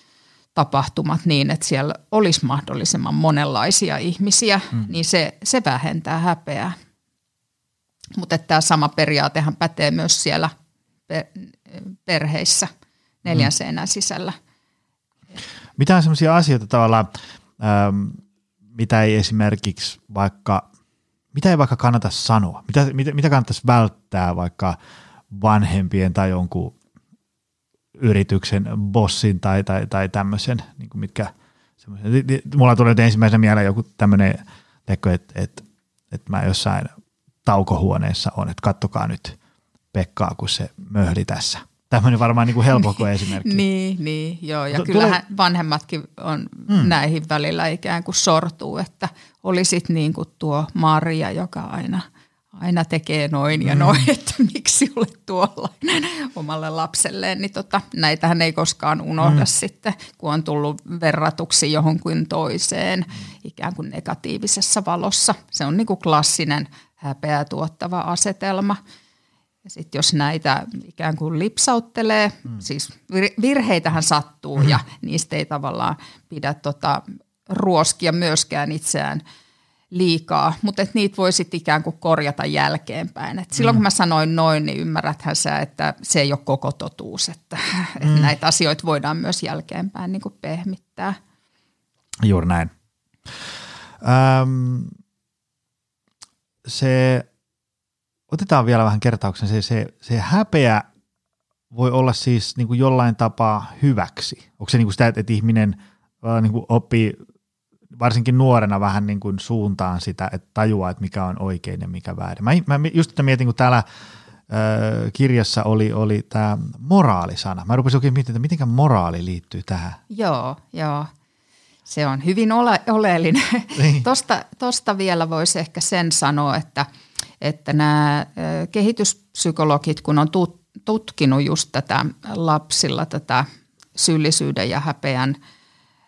tapahtumat niin, että siellä olisi mahdollisimman monenlaisia ihmisiä, mm. niin se, se vähentää häpeää. Mutta tämä sama periaatehan pätee myös siellä perheissä neljän mm. seinän sisällä. Mitä on sellaisia asioita tavallaan, ähm, mitä ei esimerkiksi vaikka, mitä ei vaikka kannata sanoa? Mitä, mitä, mitä kannattaisi välttää vaikka vanhempien tai jonkun yrityksen bossin tai, tai, tai tämmöisen, niin kuin mitkä, mulla tulee ensimmäisenä mieleen joku tämmöinen, että että että mä jossain taukohuoneessa on, että kattokaa nyt Pekkaa, kun se möhli tässä. Tämmöinen varmaan niin kuin helpoko esimerkki. niin, niin, joo. Ja kyllähän tule... vanhemmatkin on hmm. näihin välillä ikään kuin sortuu, että olisit niin kuin tuo Maria, joka aina – aina tekee noin ja mm. noin, mm. että miksi olet tuollainen omalle lapselleen, niin tota, näitähän ei koskaan unohda mm. sitten, kun on tullut verratuksi johonkin toiseen ikään kuin negatiivisessa valossa. Se on niin kuin klassinen häpeää tuottava asetelma. Ja sitten jos näitä ikään kuin lipsauttelee, mm. siis virheitähän sattuu mm. ja niistä ei tavallaan pidä tota, ruoskia myöskään itseään – liikaa, mutta et niitä voi sitten ikään kuin korjata jälkeenpäin. Et silloin mm. kun mä sanoin noin, niin ymmärräthän sä, että se ei ole koko totuus, että, mm. et näitä asioita voidaan myös jälkeenpäin niin kuin pehmittää. Juuri näin. Öm, se, otetaan vielä vähän kertauksen, se, se, se häpeä voi olla siis niin kuin jollain tapaa hyväksi. Onko se niin kuin sitä, että ihminen niin kuin oppii varsinkin nuorena vähän niin kuin suuntaan sitä, että tajuaa, että mikä on oikein ja mikä väärin. Mä, mä just että mietin, kun täällä ö, kirjassa oli, oli tämä moraalisana. Mä rupesin oikein miettimään, että miten moraali liittyy tähän. Joo, joo. Se on hyvin ole, oleellinen. Niin. tosta, tosta vielä voisi ehkä sen sanoa, että, että nämä kehityspsykologit, kun on tut, tutkinut just tätä lapsilla tätä syyllisyyden ja häpeän,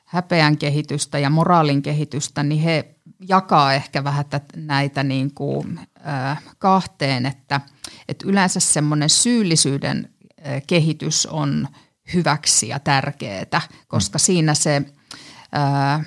häpeän kehitystä ja moraalin kehitystä, niin he jakaa ehkä vähän näitä niin kuin, äh, kahteen, että, että yleensä semmoinen syyllisyyden äh, kehitys on hyväksi ja tärkeää, koska siinä se, äh,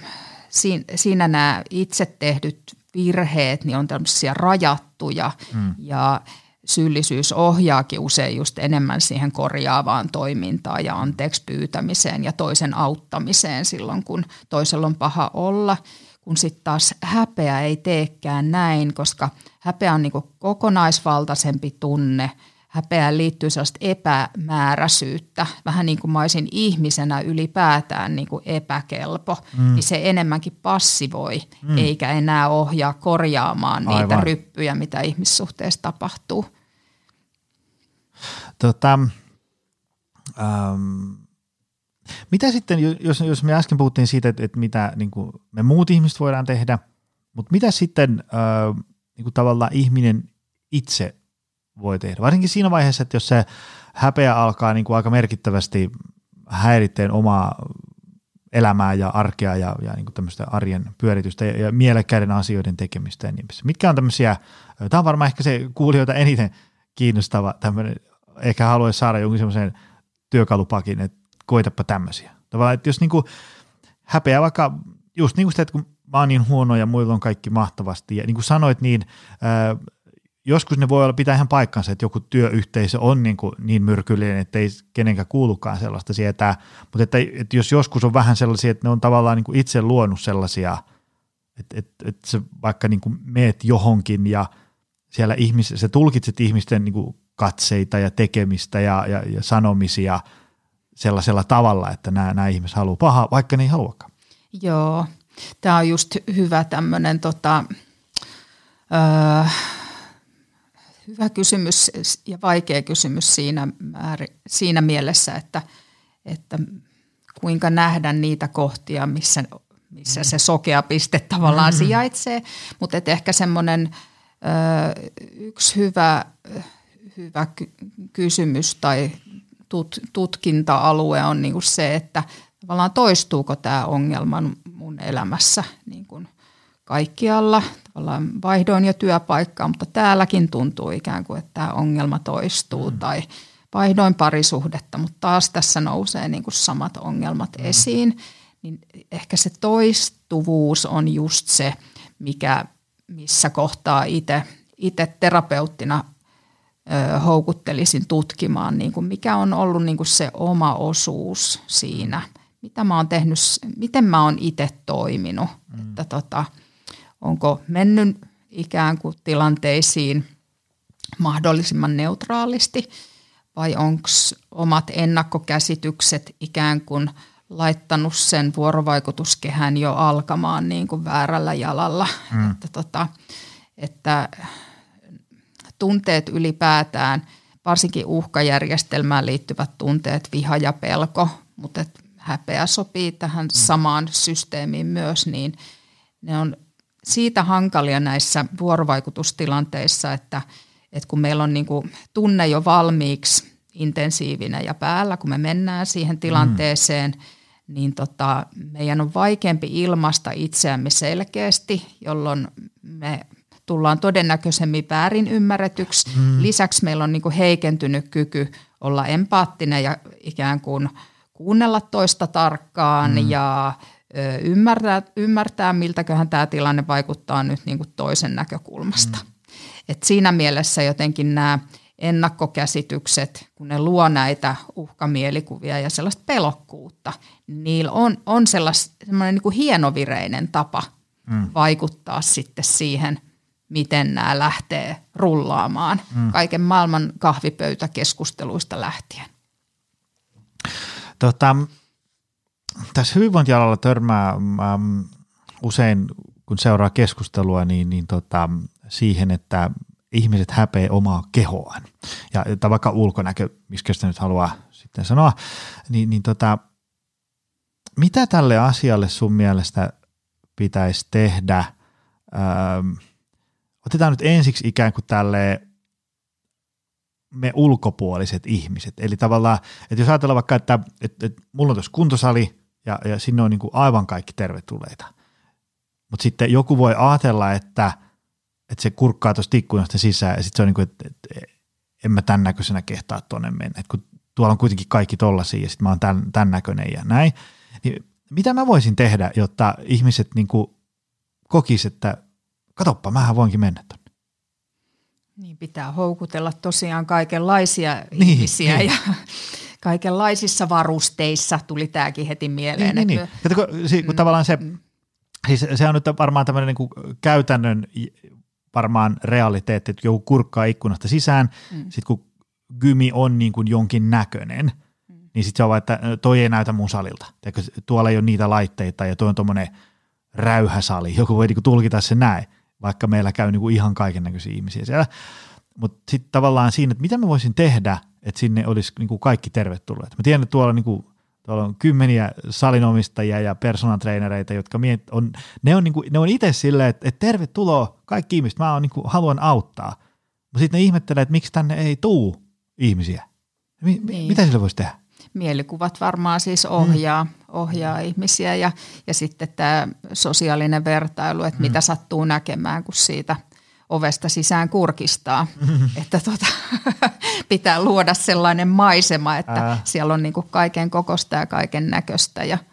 siinä, siinä nämä itse tehdyt virheet niin on tämmöisiä rajattuja mm. ja syyllisyys ohjaakin usein just enemmän siihen korjaavaan toimintaan ja anteeksi pyytämiseen ja toisen auttamiseen silloin, kun toisella on paha olla – kun sitten taas häpeä ei teekään näin, koska häpeä on niinku kokonaisvaltaisempi tunne. Häpeään liittyy sellaista epämääräisyyttä, vähän niin kuin mä olisin ihmisenä ylipäätään niin kuin epäkelpo, mm. niin se enemmänkin passivoi, mm. eikä enää ohjaa korjaamaan Aivan. niitä ryppyjä, mitä ihmissuhteessa tapahtuu. Tota, ähm, mitä sitten, jos, jos me äsken puhuttiin siitä, että, että mitä niin kuin me muut ihmiset voidaan tehdä, mutta mitä sitten äh, niin kuin tavallaan ihminen itse voi tehdä? Varsinkin siinä vaiheessa, että jos se häpeä alkaa niin kuin aika merkittävästi häiritteen omaa elämää ja arkea ja, ja niin tämmöistä arjen pyöritystä ja, ja mielekkäiden asioiden tekemistä ja niin Mitkä on tämmöisiä, tämä on varmaan ehkä se kuulijoita eniten kiinnostava tämmöinen, ehkä haluaisi saada jonkin semmoisen työkalupakin, että koitapa tämmöisiä. Tavallaan, että jos niinku häpeää vaikka just niin kuin sitä, että kun mä oon niin huono ja muilla on kaikki mahtavasti ja niin kuin sanoit, niin ää, joskus ne voi olla pitää ihan paikkansa, että joku työyhteisö on niin, kuin niin myrkyllinen, että ei kenenkään kuulukaan sellaista sietää, mutta että, että jos joskus on vähän sellaisia, että ne on tavallaan niin kuin itse luonut sellaisia, että, että, että sä vaikka niin kuin meet johonkin ja siellä ihmis, sä tulkitset ihmisten niin kuin katseita ja tekemistä ja, ja, ja sanomisia – sellaisella tavalla, että nämä, nämä ihmiset haluaa pahaa, vaikka ne ei haluakaan. Joo, tämä on just hyvä tämmöinen tota, öö, hyvä kysymys ja vaikea kysymys siinä, siinä mielessä, että, että kuinka nähdä niitä kohtia, missä, missä se sokea piste tavallaan mm-hmm. sijaitsee, mutta ehkä semmoinen yksi hyvä, hyvä kysymys tai tut, tutkinta-alue on niin kuin se, että tavallaan toistuuko tämä ongelma mun elämässä niin kuin kaikkialla. Tavallaan vaihdoin jo työpaikkaa, mutta täälläkin tuntuu ikään kuin, että tämä ongelma toistuu mm. tai vaihdoin parisuhdetta, mutta taas tässä nousee niin kuin samat ongelmat mm. esiin. Niin ehkä se toistuvuus on just se, mikä, missä kohtaa itse terapeuttina houkuttelisin tutkimaan, niin kuin mikä on ollut niin kuin se oma osuus siinä, mitä mä oon tehnyt, miten mä oon itse toiminut, mm. että tota, onko mennyt ikään kuin tilanteisiin mahdollisimman neutraalisti vai onko omat ennakkokäsitykset ikään kuin laittanut sen vuorovaikutuskehän jo alkamaan niin kuin väärällä jalalla, mm. että, tota, että tunteet ylipäätään, varsinkin uhkajärjestelmään liittyvät tunteet, viha ja pelko, mutta häpeä sopii tähän mm. samaan systeemiin myös, niin ne on siitä hankalia näissä vuorovaikutustilanteissa, että, että kun meillä on niin kuin tunne jo valmiiksi intensiivinen ja päällä, kun me mennään siihen mm. tilanteeseen, mm. niin tota, meidän on vaikeampi ilmaista itseämme selkeästi, jolloin me tullaan todennäköisemmin väärin ymmärretyksi. Mm. Lisäksi meillä on niin kuin heikentynyt kyky olla empaattinen ja ikään kuin kuunnella toista tarkkaan mm. ja ö, ymmärtää, ymmärtää, miltäköhän tämä tilanne vaikuttaa nyt niin kuin toisen näkökulmasta. Mm. Et siinä mielessä jotenkin nämä ennakkokäsitykset, kun ne luo näitä uhkamielikuvia ja sellaista pelokkuutta, niin niillä on, on sellainen niin kuin hienovireinen tapa mm. vaikuttaa sitten siihen – miten nämä lähtee rullaamaan mm. kaiken maailman kahvipöytäkeskusteluista lähtien. Tota, tässä hyvinvointialalla törmää ähm, usein, kun seuraa keskustelua, niin, niin tota, siihen, että ihmiset häpeä omaa kehoaan. Ja että vaikka ulkonäkö, miksi sitä nyt haluaa sitten sanoa, niin, niin tota, mitä tälle asialle sun mielestä pitäisi tehdä ähm, – otetaan nyt ensiksi ikään kuin tälle me ulkopuoliset ihmiset. Eli tavallaan, että jos ajatellaan vaikka, että, että, että mulla on tuossa kuntosali ja, ja sinne on niin kuin aivan kaikki tervetulleita. Mutta sitten joku voi ajatella, että, että se kurkkaa tuosta ikkunasta sisään ja sitten se on niin kuin, että, että en mä tämän näköisenä kehtaa tuonne mennä. Että kun tuolla on kuitenkin kaikki tollasia ja sitten mä oon tämän, tämän näköinen ja näin. Niin mitä mä voisin tehdä, jotta ihmiset niin kuin kokis, että katoppa, mähän voinkin mennä tuonne. Niin pitää houkutella tosiaan kaikenlaisia niin, ihmisiä niin. ja kaikenlaisissa varusteissa tuli tämäkin heti mieleen. Niin, niin, niin. Kun, kun mm, tavallaan se, mm. siis se on nyt varmaan tämmöinen niin kuin käytännön varmaan realiteetti, että joku kurkkaa ikkunasta sisään, mm. sitten kun gymi on niin kuin jonkin näköinen, mm. niin sitten se on vaan, että toi ei näytä mun salilta. Teekö, tuolla ei ole niitä laitteita ja tuo on tuommoinen räyhäsali. Joku voi niin kuin tulkita se näin, vaikka meillä käy niin kuin ihan kaiken näköisiä ihmisiä siellä. Mutta sitten tavallaan siinä, että mitä mä voisin tehdä, että sinne olisi niin kuin kaikki tervetulleet. Mä tiedän, että tuolla, niin kuin, tuolla on kymmeniä salinomistajia ja personal trainereita, jotka miet, on, ne on, niin kuin, ne on itse silleen, että, että tervetuloa kaikki ihmiset, mä on, niin kuin, haluan auttaa. Mutta sitten ne ihmettelee, että miksi tänne ei tuu ihmisiä. Mi- niin. Mitä sille voisi tehdä? Mielikuvat varmaan siis ohjaa, mm. ohjaa ihmisiä ja, ja sitten tämä sosiaalinen vertailu, että mm. mitä sattuu näkemään, kun siitä ovesta sisään kurkistaa. Mm. Että tota, pitää luoda sellainen maisema, että Ää. siellä on niinku kaiken kokosta ja kaiken näköistä ja –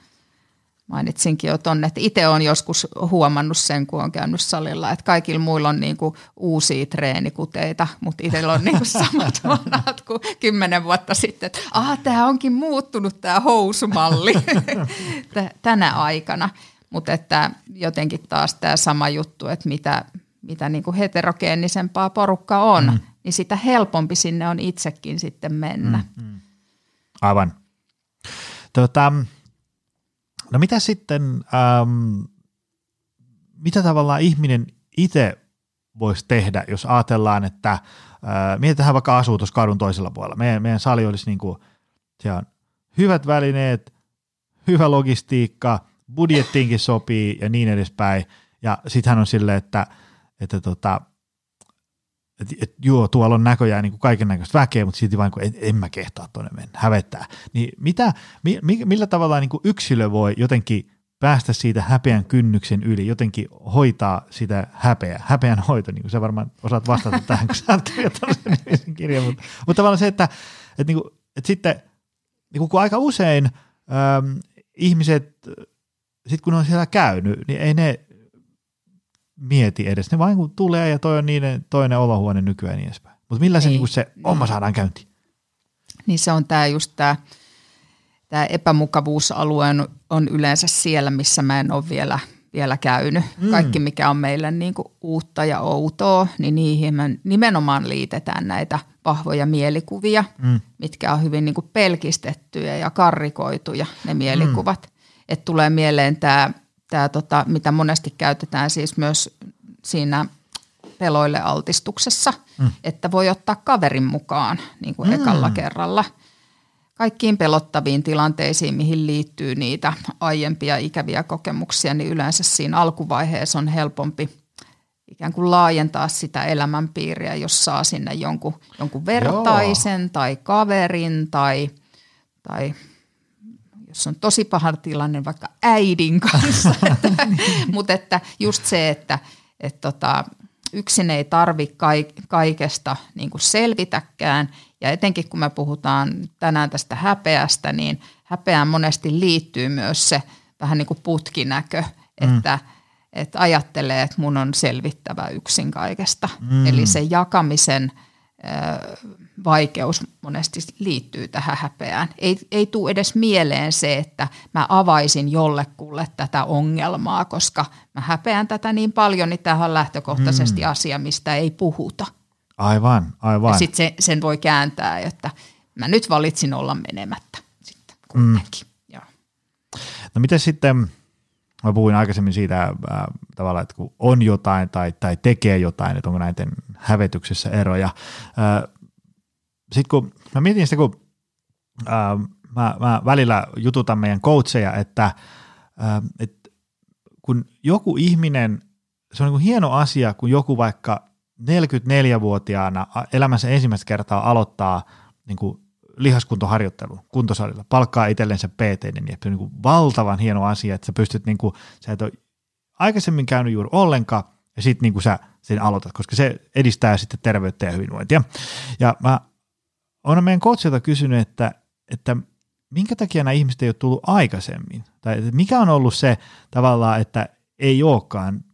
mainitsinkin jo tuonne, että itse olen joskus huomannut sen, kun on käynyt salilla, että kaikilla muilla on niin kuin uusia treenikuteita, mutta itsellä on niin kuin samat vanhat kuin kymmenen vuotta sitten, että aha, tämä onkin muuttunut tämä housumalli tänä aikana. Mutta että jotenkin taas tämä sama juttu, että mitä, mitä niin kuin heterogeenisempaa porukka on, mm. niin sitä helpompi sinne on itsekin sitten mennä. Mm, mm. Aivan. Tota, No mitä sitten, ähm, mitä tavallaan ihminen itse voisi tehdä, jos ajatellaan, että äh, mietitään vaikka asuu tuossa kadun toisella puolella. Meidän, meidän sali olisi niin kuin, siellä on hyvät välineet, hyvä logistiikka, budjettiinkin sopii ja niin edespäin. Ja sitten hän on silleen, että, että tota, että et, joo, tuolla on näköjään niin kaiken näköistä väkeä, mutta silti vain kun en, en mä kehtaa tuonne mennä, hävettää. Niin mitä, mi, millä tavalla niin yksilö voi jotenkin päästä siitä häpeän kynnyksen yli, jotenkin hoitaa sitä häpeää, häpeän hoito, niin kuin sä varmaan osaat vastata tähän, kun sä oot kirjoittanut sen kirjan, mutta, mutta tavallaan se, että, että, niin kuin, että sitten niin kuin aika usein ähm, ihmiset, sitten kun ne on siellä käynyt, niin ei ne mieti edes. Ne vain kun tulee ja toi on niiden toinen olohuone nykyään ja niin edespäin. Mutta millä se, niin, niin se homma saadaan käyntiin? Niin se on tämä just tämä tämä epämukavuusalue on, on yleensä siellä, missä mä en ole vielä, vielä käynyt. Mm. Kaikki, mikä on meille niin kuin uutta ja outoa, niin niihin me nimenomaan liitetään näitä vahvoja mielikuvia, mm. mitkä on hyvin niin kuin pelkistettyjä ja karrikoituja ne mielikuvat. Mm. Että tulee mieleen tämä tämä, tota, mitä monesti käytetään siis myös siinä peloille altistuksessa, mm. että voi ottaa kaverin mukaan niin kuin mm. ekalla kerralla kaikkiin pelottaviin tilanteisiin, mihin liittyy niitä aiempia ikäviä kokemuksia, niin yleensä siinä alkuvaiheessa on helpompi ikään kuin laajentaa sitä elämänpiiriä, jos saa sinne jonkun, jonkun vertaisen Joo. tai kaverin tai, tai jos on tosi paha tilanne vaikka äidin kanssa. Mutta että just se, että et tota, yksin ei tarvi kaikesta niin kuin selvitäkään. Ja etenkin kun me puhutaan tänään tästä häpeästä, niin häpeään monesti liittyy myös se vähän niin kuin putkinäkö, mm. että, että ajattelee, että mun on selvittävä yksin kaikesta. Mm. Eli se jakamisen vaikeus monesti liittyy tähän häpeään. Ei, ei tule edes mieleen se, että mä avaisin jollekulle tätä ongelmaa, koska mä häpeän tätä niin paljon, niin tämähän on lähtökohtaisesti mm. asia, mistä ei puhuta. Aivan, aivan. Ja sitten se, sen voi kääntää, että mä nyt valitsin olla menemättä sitten kuitenkin. Mm. Joo. No miten sitten, mä puhuin aikaisemmin siitä äh, tavallaan, että kun on jotain tai, tai tekee jotain, että onko näiden hävetyksessä eroja. Äh, sitten kun mä mietin sitä, kun ää, mä, mä välillä jututan meidän coacheja, että ää, et kun joku ihminen, se on niin hieno asia, kun joku vaikka 44-vuotiaana elämänsä ensimmäistä kertaa aloittaa niin kuin lihaskuntoharjoittelun kuntosalilla, palkkaa itsellensä PT, niin se on niin valtavan hieno asia, että sä pystyt, niin kuin, sä et ole aikaisemmin käynyt juuri ollenkaan, ja sitten niin sä sen aloitat, koska se edistää sitten terveyttä ja hyvinvointia. Ja mä olen meidän coachilta kysynyt, että, että minkä takia nämä ihmiset ei ole tullut aikaisemmin, tai mikä on ollut se tavallaan, että ei olekaan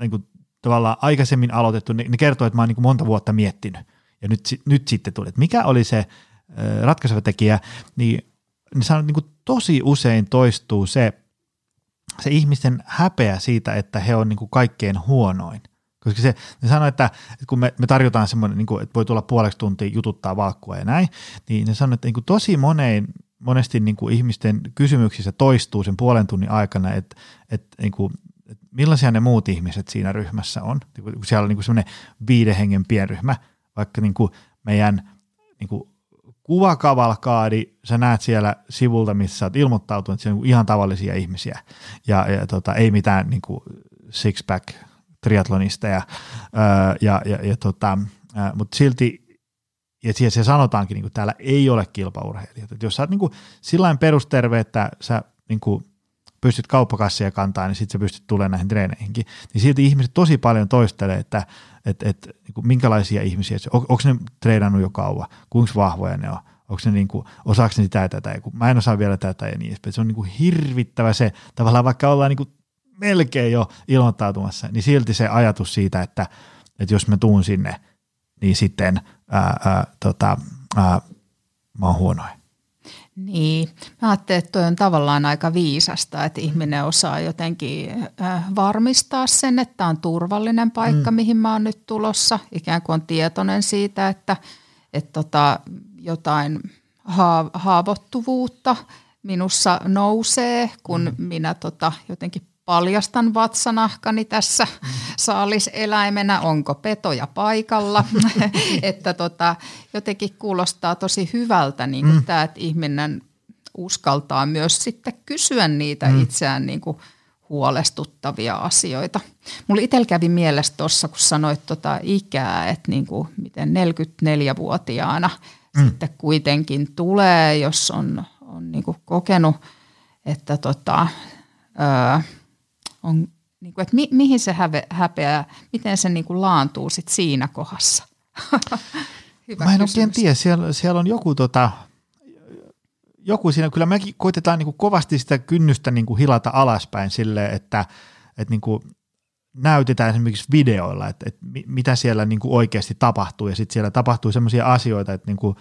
niin kuin, tavallaan aikaisemmin aloitettu, ne, ne kertoo, että mä oon niin monta vuotta miettinyt, ja nyt, nyt sitten tuli, että mikä oli se ratkaiseva tekijä, niin, niin, sanon, niin kuin tosi usein toistuu se, se ihmisten häpeä siitä, että he on niin kuin kaikkein huonoin. Koska se, ne sanoo, että, että kun me, me tarjotaan semmoinen, niin kuin, että voi tulla puoleksi tuntia jututtaa valkkua ja näin, niin ne sanoo, että niin kuin tosi moneen, monesti niin kuin ihmisten kysymyksissä toistuu sen puolen tunnin aikana, että, että, niin kuin, että millaisia ne muut ihmiset siinä ryhmässä on. Kun siellä on niin semmoinen viiden hengen pienryhmä, vaikka niin kuin meidän niin kuin kuvakavalkaadi, sä näet siellä sivulta, missä sä oot ilmoittautunut, että siellä on ihan tavallisia ihmisiä ja, ja tota, ei mitään niin six-pack triatlonisteja, ja, ja, ja tota, mutta silti ja siihen se sanotaankin, niin täällä ei ole kilpaurheilijat. Et jos sä oot niin sillä perusterve, että sä niin kuin pystyt kauppakassia kantaa, niin sitten sä pystyt tulemaan näihin treeneihinkin. Niin silti ihmiset tosi paljon toistelee, että et, et, niin minkälaisia ihmisiä, on, onko ne treenannut jo kauan, kuinka vahvoja ne on, onko ne niin kuin, osaako ne sitä ja tätä, ja kun mä en osaa vielä tätä ja niin edespäin. Se on niin kuin hirvittävä se, tavallaan vaikka ollaan niin kuin melkein jo ilmoittautumassa, niin silti se ajatus siitä, että, että jos mä tuun sinne, niin sitten ää, ää, tota, ää, mä oon huonoin. Niin, mä ajattelin, että toi on tavallaan aika viisasta, että ihminen osaa jotenkin varmistaa sen, että on turvallinen paikka, mm. mihin mä oon nyt tulossa. Ikään kuin on tietoinen siitä, että, että tota, jotain haavoittuvuutta minussa nousee, kun mm. minä tota, jotenkin paljastan vatsanahkani tässä mm. saaliseläimenä, onko petoja paikalla. että tota, jotenkin kuulostaa tosi hyvältä niin mm. tämä, että ihminen uskaltaa myös sitten kysyä niitä mm. itseään niin kuin huolestuttavia asioita. Mulla itsellä kävi mielessä tuossa, kun sanoit tota ikää, että niin kuin miten 44-vuotiaana mm. sitten kuitenkin tulee, jos on, on niin kuin kokenut, että tota, öö, on, niin kuin, että mi, mihin se häve, häpeää, miten se niin kuin laantuu sit siinä kohdassa? Hyvä Mä en kysymys. oikein tiedä, siellä, siellä on joku tota, joku siinä, kyllä mekin koitetaan niin kuin kovasti sitä kynnystä niin kuin hilata alaspäin sille, että, että niin kuin näytetään esimerkiksi videoilla, että, että mitä siellä niin kuin oikeasti tapahtuu ja sitten siellä tapahtuu sellaisia asioita, että niin kuin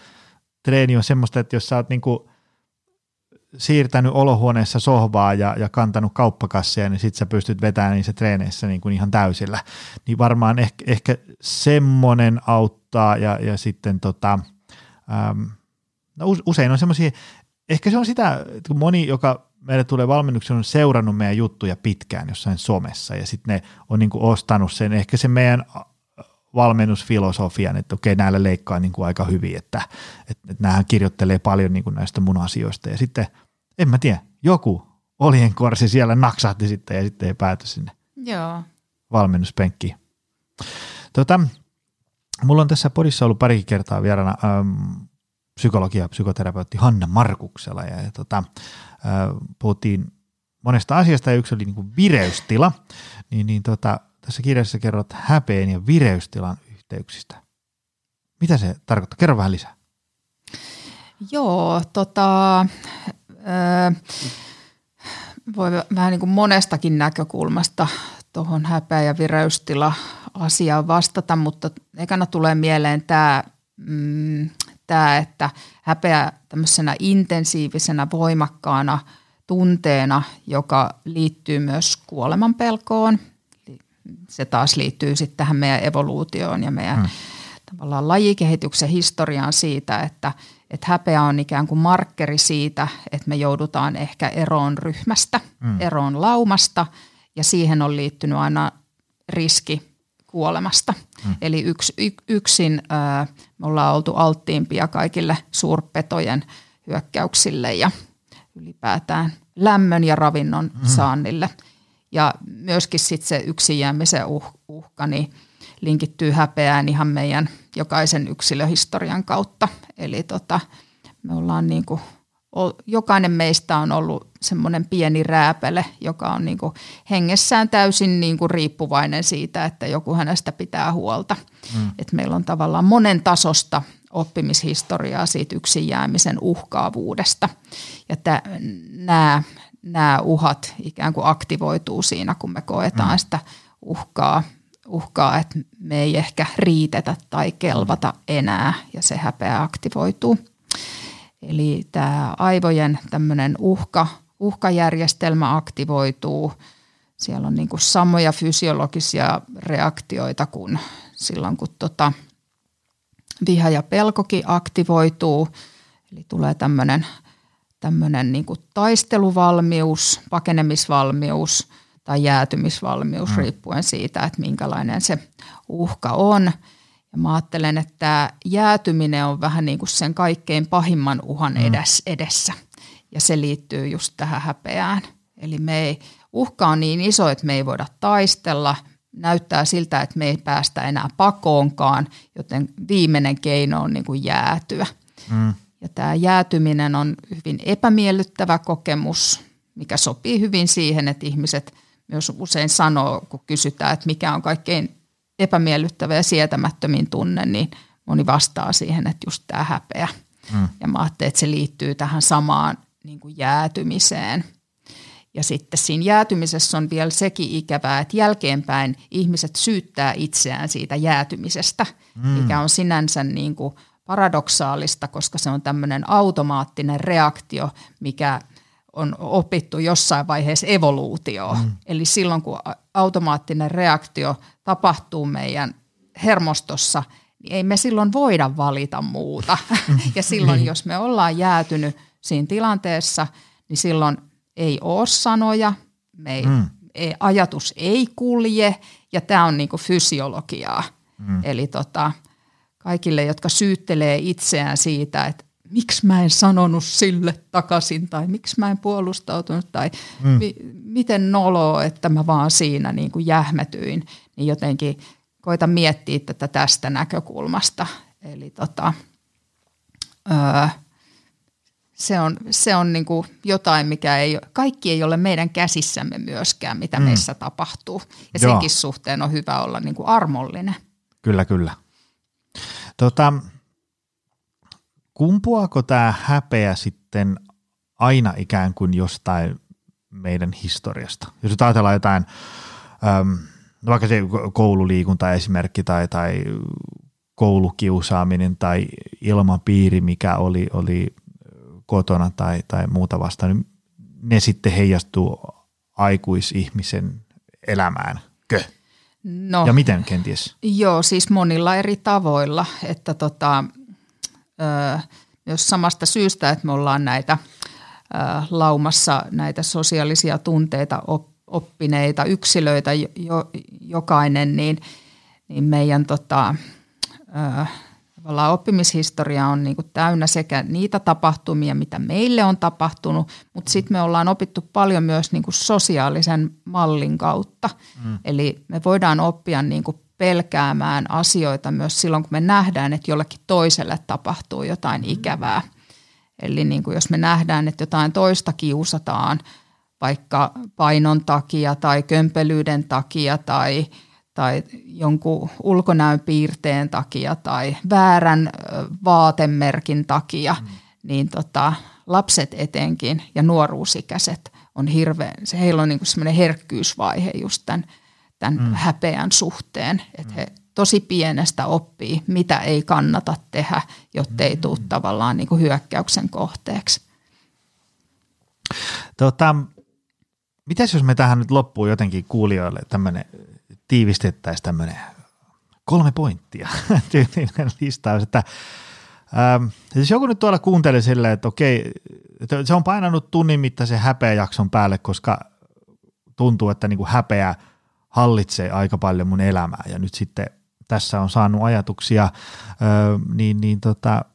treeni on semmoista, että jos sä oot niin kuin – siirtänyt olohuoneessa sohvaa ja, ja kantanut kauppakassia, niin sitten sä pystyt vetämään niissä treeneissä niin kuin ihan täysillä. Niin varmaan ehkä, ehkä semmoinen auttaa ja, ja sitten tota, äm, no usein on semmoisia, ehkä se on sitä, kun moni, joka meille tulee valmennuksen, on seurannut meidän juttuja pitkään jossain somessa ja sitten ne on niin kuin ostanut sen, ehkä se meidän valmennusfilosofian, että okei, näillä leikkaa niin kuin aika hyvin, että, että, että nämähän kirjoittelee paljon niin kuin näistä mun asioista ja sitten – en mä tiedä, joku oljenkorsi siellä naksahti sitten ja sitten ei pääty sinne Joo. valmennuspenkkiin. Tota, mulla on tässä podissa ollut pari kertaa vieraana ähm, psykologi ja psykoterapeutti Hanna Markuksella ja, ja tota, äh, puhuttiin monesta asiasta ja yksi oli niin kuin vireystila, niin, niin tota, tässä kirjassa kerrot häpeen ja vireystilan yhteyksistä. Mitä se tarkoittaa? Kerro vähän lisää. Joo, tota, voi vähän niin kuin monestakin näkökulmasta tuohon häpeä- ja vireystila asiaan vastata, mutta ekana tulee mieleen tämä, mm, tämä, että häpeä tämmöisenä intensiivisenä, voimakkaana tunteena, joka liittyy myös kuoleman pelkoon. Se taas liittyy sitten tähän meidän evoluutioon ja meidän hmm. tavallaan lajikehityksen historiaan siitä, että – että häpeä on ikään kuin markkeri siitä, että me joudutaan ehkä eroon ryhmästä, mm. eroon laumasta ja siihen on liittynyt aina riski kuolemasta. Mm. Eli yks, y, yksin ää, me ollaan oltu alttiimpia kaikille suurpetojen hyökkäyksille ja ylipäätään lämmön ja ravinnon mm. saannille. Ja myöskin sitten se yksin jäämisen uh, uhka, niin linkittyy häpeään ihan meidän jokaisen yksilöhistorian kautta. Eli tota, me ollaan niin kuin, jokainen meistä on ollut semmoinen pieni rääpele, joka on niin kuin hengessään täysin niin kuin riippuvainen siitä, että joku hänestä pitää huolta. Mm. Et meillä on tavallaan monen tasosta oppimishistoriaa siitä yksin jäämisen uhkaavuudesta. Ja nämä, nämä uhat ikään kuin aktivoituu siinä, kun me koetaan mm. sitä uhkaa, uhkaa, että me ei ehkä riitetä tai kelvata enää ja se häpeä aktivoituu. Eli tämä aivojen tämmöinen uhka, uhkajärjestelmä aktivoituu. Siellä on niin kuin samoja fysiologisia reaktioita kuin silloin, kun tota viha ja pelkokin aktivoituu. Eli tulee tämmöinen, tämmöinen niin kuin taisteluvalmius, pakenemisvalmius tai jäätymisvalmius mm. riippuen siitä, että minkälainen se uhka on – ja mä ajattelen, että jäätyminen on vähän niin kuin sen kaikkein pahimman uhan mm. edessä. Ja se liittyy just tähän häpeään. Eli me ei, uhka on niin iso, että me ei voida taistella. Näyttää siltä, että me ei päästä enää pakoonkaan, joten viimeinen keino on niin kuin jäätyä. Mm. Ja tämä jäätyminen on hyvin epämiellyttävä kokemus, mikä sopii hyvin siihen, että ihmiset myös usein sanoo, kun kysytään, että mikä on kaikkein epämiellyttävä ja sietämättömin tunne, niin moni vastaa siihen, että just tämä häpeä. Mm. Ja mä ajattelin, että se liittyy tähän samaan niin kuin jäätymiseen. Ja sitten siinä jäätymisessä on vielä sekin ikävää, että jälkeenpäin ihmiset syyttää itseään siitä jäätymisestä, mm. mikä on sinänsä niin kuin paradoksaalista, koska se on tämmöinen automaattinen reaktio, mikä on opittu jossain vaiheessa evoluutioon. Mm. Eli silloin, kun automaattinen reaktio tapahtuu meidän hermostossa, niin ei me silloin voida valita muuta. ja silloin, niin. jos me ollaan jäätynyt siinä tilanteessa, niin silloin ei ole sanoja, me ei, mm. ei, ajatus ei kulje, ja tämä on niinku fysiologiaa. Mm. Eli tota, kaikille, jotka syyttelee itseään siitä, että miksi mä en sanonut sille takaisin tai miksi mä en puolustautunut tai mm. mi- miten noloa, että mä vaan siinä niin kuin jähmetyin, niin jotenkin koita miettiä tätä tästä näkökulmasta. Eli tota, öö, se on, se on niin kuin jotain, mikä ei, kaikki ei ole meidän käsissämme myöskään, mitä mm. meissä tapahtuu. Ja Joo. senkin suhteen on hyvä olla niin kuin armollinen. Kyllä, kyllä. Tota, kumpuako tämä häpeä sitten aina ikään kuin jostain meidän historiasta? Jos nyt ajatellaan jotain, äm, vaikka se koululiikunta esimerkki tai, tai koulukiusaaminen tai ilmapiiri, mikä oli, oli kotona tai, tai muuta vastaan, niin ne sitten heijastuu aikuisihmisen elämään, kö? No, ja miten kenties? Joo, siis monilla eri tavoilla, että tota, myös samasta syystä, että me ollaan näitä laumassa näitä sosiaalisia tunteita oppineita yksilöitä jo, jokainen, niin, niin meidän tota, tavallaan oppimishistoria on niin kuin täynnä sekä niitä tapahtumia, mitä meille on tapahtunut, mutta sitten me ollaan opittu paljon myös niin kuin sosiaalisen mallin kautta. Mm. Eli me voidaan oppia niin kuin pelkäämään asioita myös silloin, kun me nähdään, että jollekin toiselle tapahtuu jotain mm. ikävää. Eli niin kuin jos me nähdään, että jotain toista kiusataan vaikka painon takia tai kömpelyyden takia tai, tai jonkun ulkonäön piirteen takia tai väärän vaatemerkin takia, mm. niin tota, lapset etenkin ja nuoruusikäiset on hirveän, se heillä on niin semmoinen herkkyysvaihe just tämän – tämän mm. häpeän suhteen, että he tosi pienestä oppii, mitä ei kannata tehdä, jotta ei tule mm. tavallaan niin kuin hyökkäyksen kohteeksi. Tota, mitäs jos me tähän nyt loppuun jotenkin kuulijoille tämmöinen tiivistettäisiin tämmöinen kolme pointtia tyylinen listaus, että ähm, jos joku nyt tuolla kuuntelee silleen, että okei, se on painanut tunnin mittaisen häpeäjakson päälle, koska tuntuu, että niin kuin häpeä – hallitsee aika paljon mun elämää ja nyt sitten tässä on saanut ajatuksia, niin, niin tota,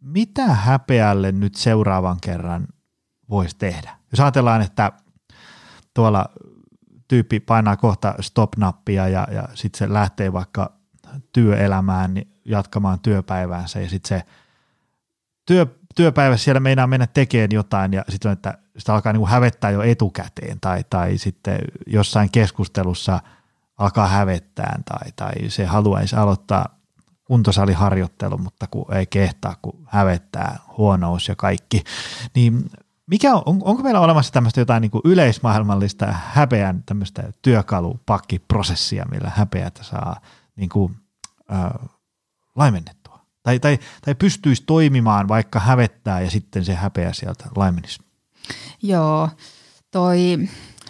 mitä häpeälle nyt seuraavan kerran voisi tehdä? Jos ajatellaan, että tuolla tyyppi painaa kohta stop-nappia ja, ja sitten se lähtee vaikka työelämään niin jatkamaan työpäiväänsä ja sitten se työ, työpäivässä siellä meinaa mennä tekemään jotain ja sitten että sitä alkaa niin hävettää jo etukäteen tai, tai sitten jossain keskustelussa alkaa hävettää tai, tai se haluaisi aloittaa kuntosaliharjoittelu, mutta kun ei kehtaa, kun hävettää huonous ja kaikki, niin mikä on, onko meillä olemassa tämmöistä jotain niin kuin yleismaailmallista häpeän tämmöistä työkalupakkiprosessia, millä häpeätä saa niin kuin, äh? Tai, tai, tai pystyisi toimimaan, vaikka hävettää ja sitten se häpeä sieltä laimenisi? Joo, toi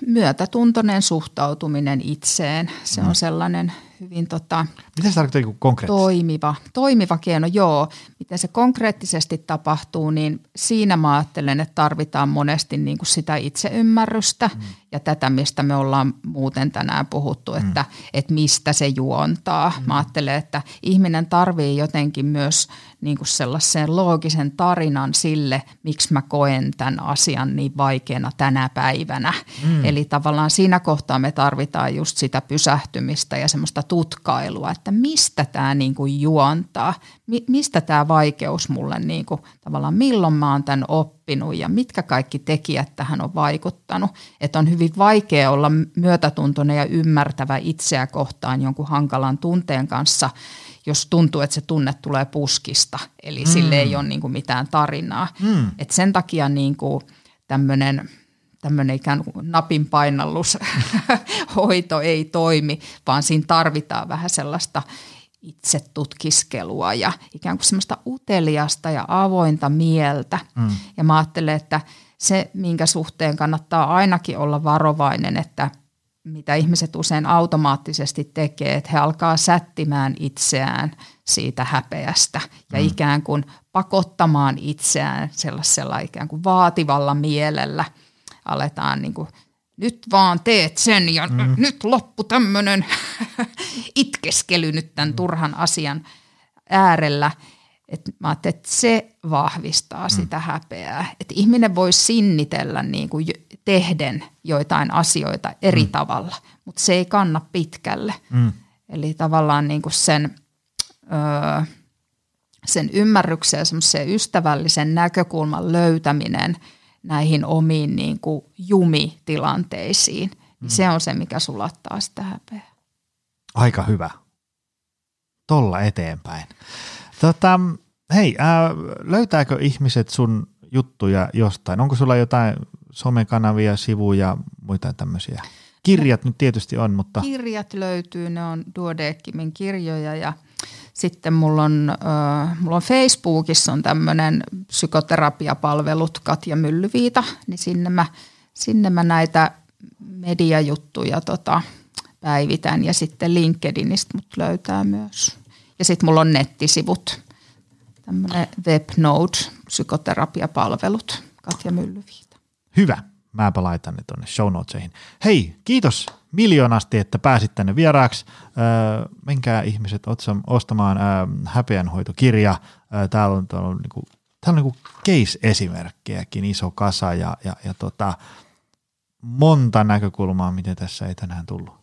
myötätuntoinen suhtautuminen itseen, se on mm. sellainen hyvin tota, Mitä se tarkoittaa niin konkreettisesti? Toimiva, toimiva keino, joo. Miten se konkreettisesti tapahtuu, niin siinä mä ajattelen, että tarvitaan monesti niin kuin sitä itseymmärrystä mm. ja tätä, mistä me ollaan muuten tänään puhuttu, mm. että, että mistä se juontaa. Mm. Mä ajattelen, että ihminen tarvii jotenkin myös niin kuin sellaisen loogisen tarinan sille, miksi mä koen tämän asian niin vaikeana tänä päivänä. Mm. Eli tavallaan siinä kohtaa me tarvitaan just sitä pysähtymistä ja semmoista tutkailua, että mistä tämä niin kuin juontaa, mi- mistä tämä vaikeus mulle niin kuin, tavallaan, milloin mä oon tämän oppinut ja mitkä kaikki tekijät tähän on vaikuttanut. Että on hyvin vaikea olla myötätuntoinen ja ymmärtävä itseä kohtaan jonkun hankalan tunteen kanssa, jos tuntuu, että se tunne tulee puskista, eli mm. sille ei ole niin kuin mitään tarinaa. Mm. Et sen takia niin kuin tämmöinen tämmöinen ikään kuin napin painallushoito ei toimi, vaan siinä tarvitaan vähän sellaista itse tutkiskelua ja ikään kuin semmoista uteliasta ja avointa mieltä. Mm. Ja mä ajattelen, että se, minkä suhteen kannattaa ainakin olla varovainen, että mitä ihmiset usein automaattisesti tekee, että he alkaa sättimään itseään siitä häpeästä ja mm. ikään kuin pakottamaan itseään sellaisella ikään kuin vaativalla mielellä – aletaan niin kuin, nyt vaan teet sen ja mm. nyt loppu tämmöinen itkeskely nyt tämän mm. turhan asian äärellä. Et mä ajattelin, että se vahvistaa mm. sitä häpeää. Että ihminen voi sinnitellä niin kuin tehden joitain asioita eri mm. tavalla, mutta se ei kanna pitkälle. Mm. Eli tavallaan niin kuin sen, öö, sen ymmärryksen ja ystävällisen näkökulman löytäminen – näihin omiin niin kuin jumitilanteisiin. Mm. Se on se, mikä sulattaa sitä häpeää. Aika hyvä. Tolla eteenpäin. Tota, hei, ää, löytääkö ihmiset sun juttuja jostain? Onko sulla jotain somekanavia, sivuja, muita tämmöisiä? Kirjat nyt tietysti on, mutta... Kirjat löytyy, ne on Duodeckimin kirjoja ja – sitten mulla on, äh, mulla on Facebookissa on tämmöinen psykoterapiapalvelut Katja Myllyviita, niin sinne mä, sinne mä näitä mediajuttuja tota, päivitän ja sitten LinkedInistä mut löytää myös. Ja sitten mulla on nettisivut, tämmöinen WebNode, psykoterapiapalvelut, Katja Myllyviita. Hyvä. Mäpä laitan ne tuonne show notesihin. Hei, kiitos miljoonasti, että pääsit tänne vieraaksi. Öö, menkää ihmiset ostamaan öö, häpeänhoitokirja. Öö, täällä on, täällä on, niinku, täällä on niinku case-esimerkkejäkin iso kasa ja, ja, ja tota, monta näkökulmaa, miten tässä ei tänään tullut.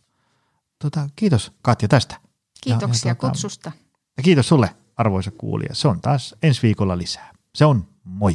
Tota, kiitos Katja tästä. Kiitoksia ja, ja, tota, kutsusta. Ja kiitos sulle arvoisa kuulija. Se on taas ensi viikolla lisää. Se on moi.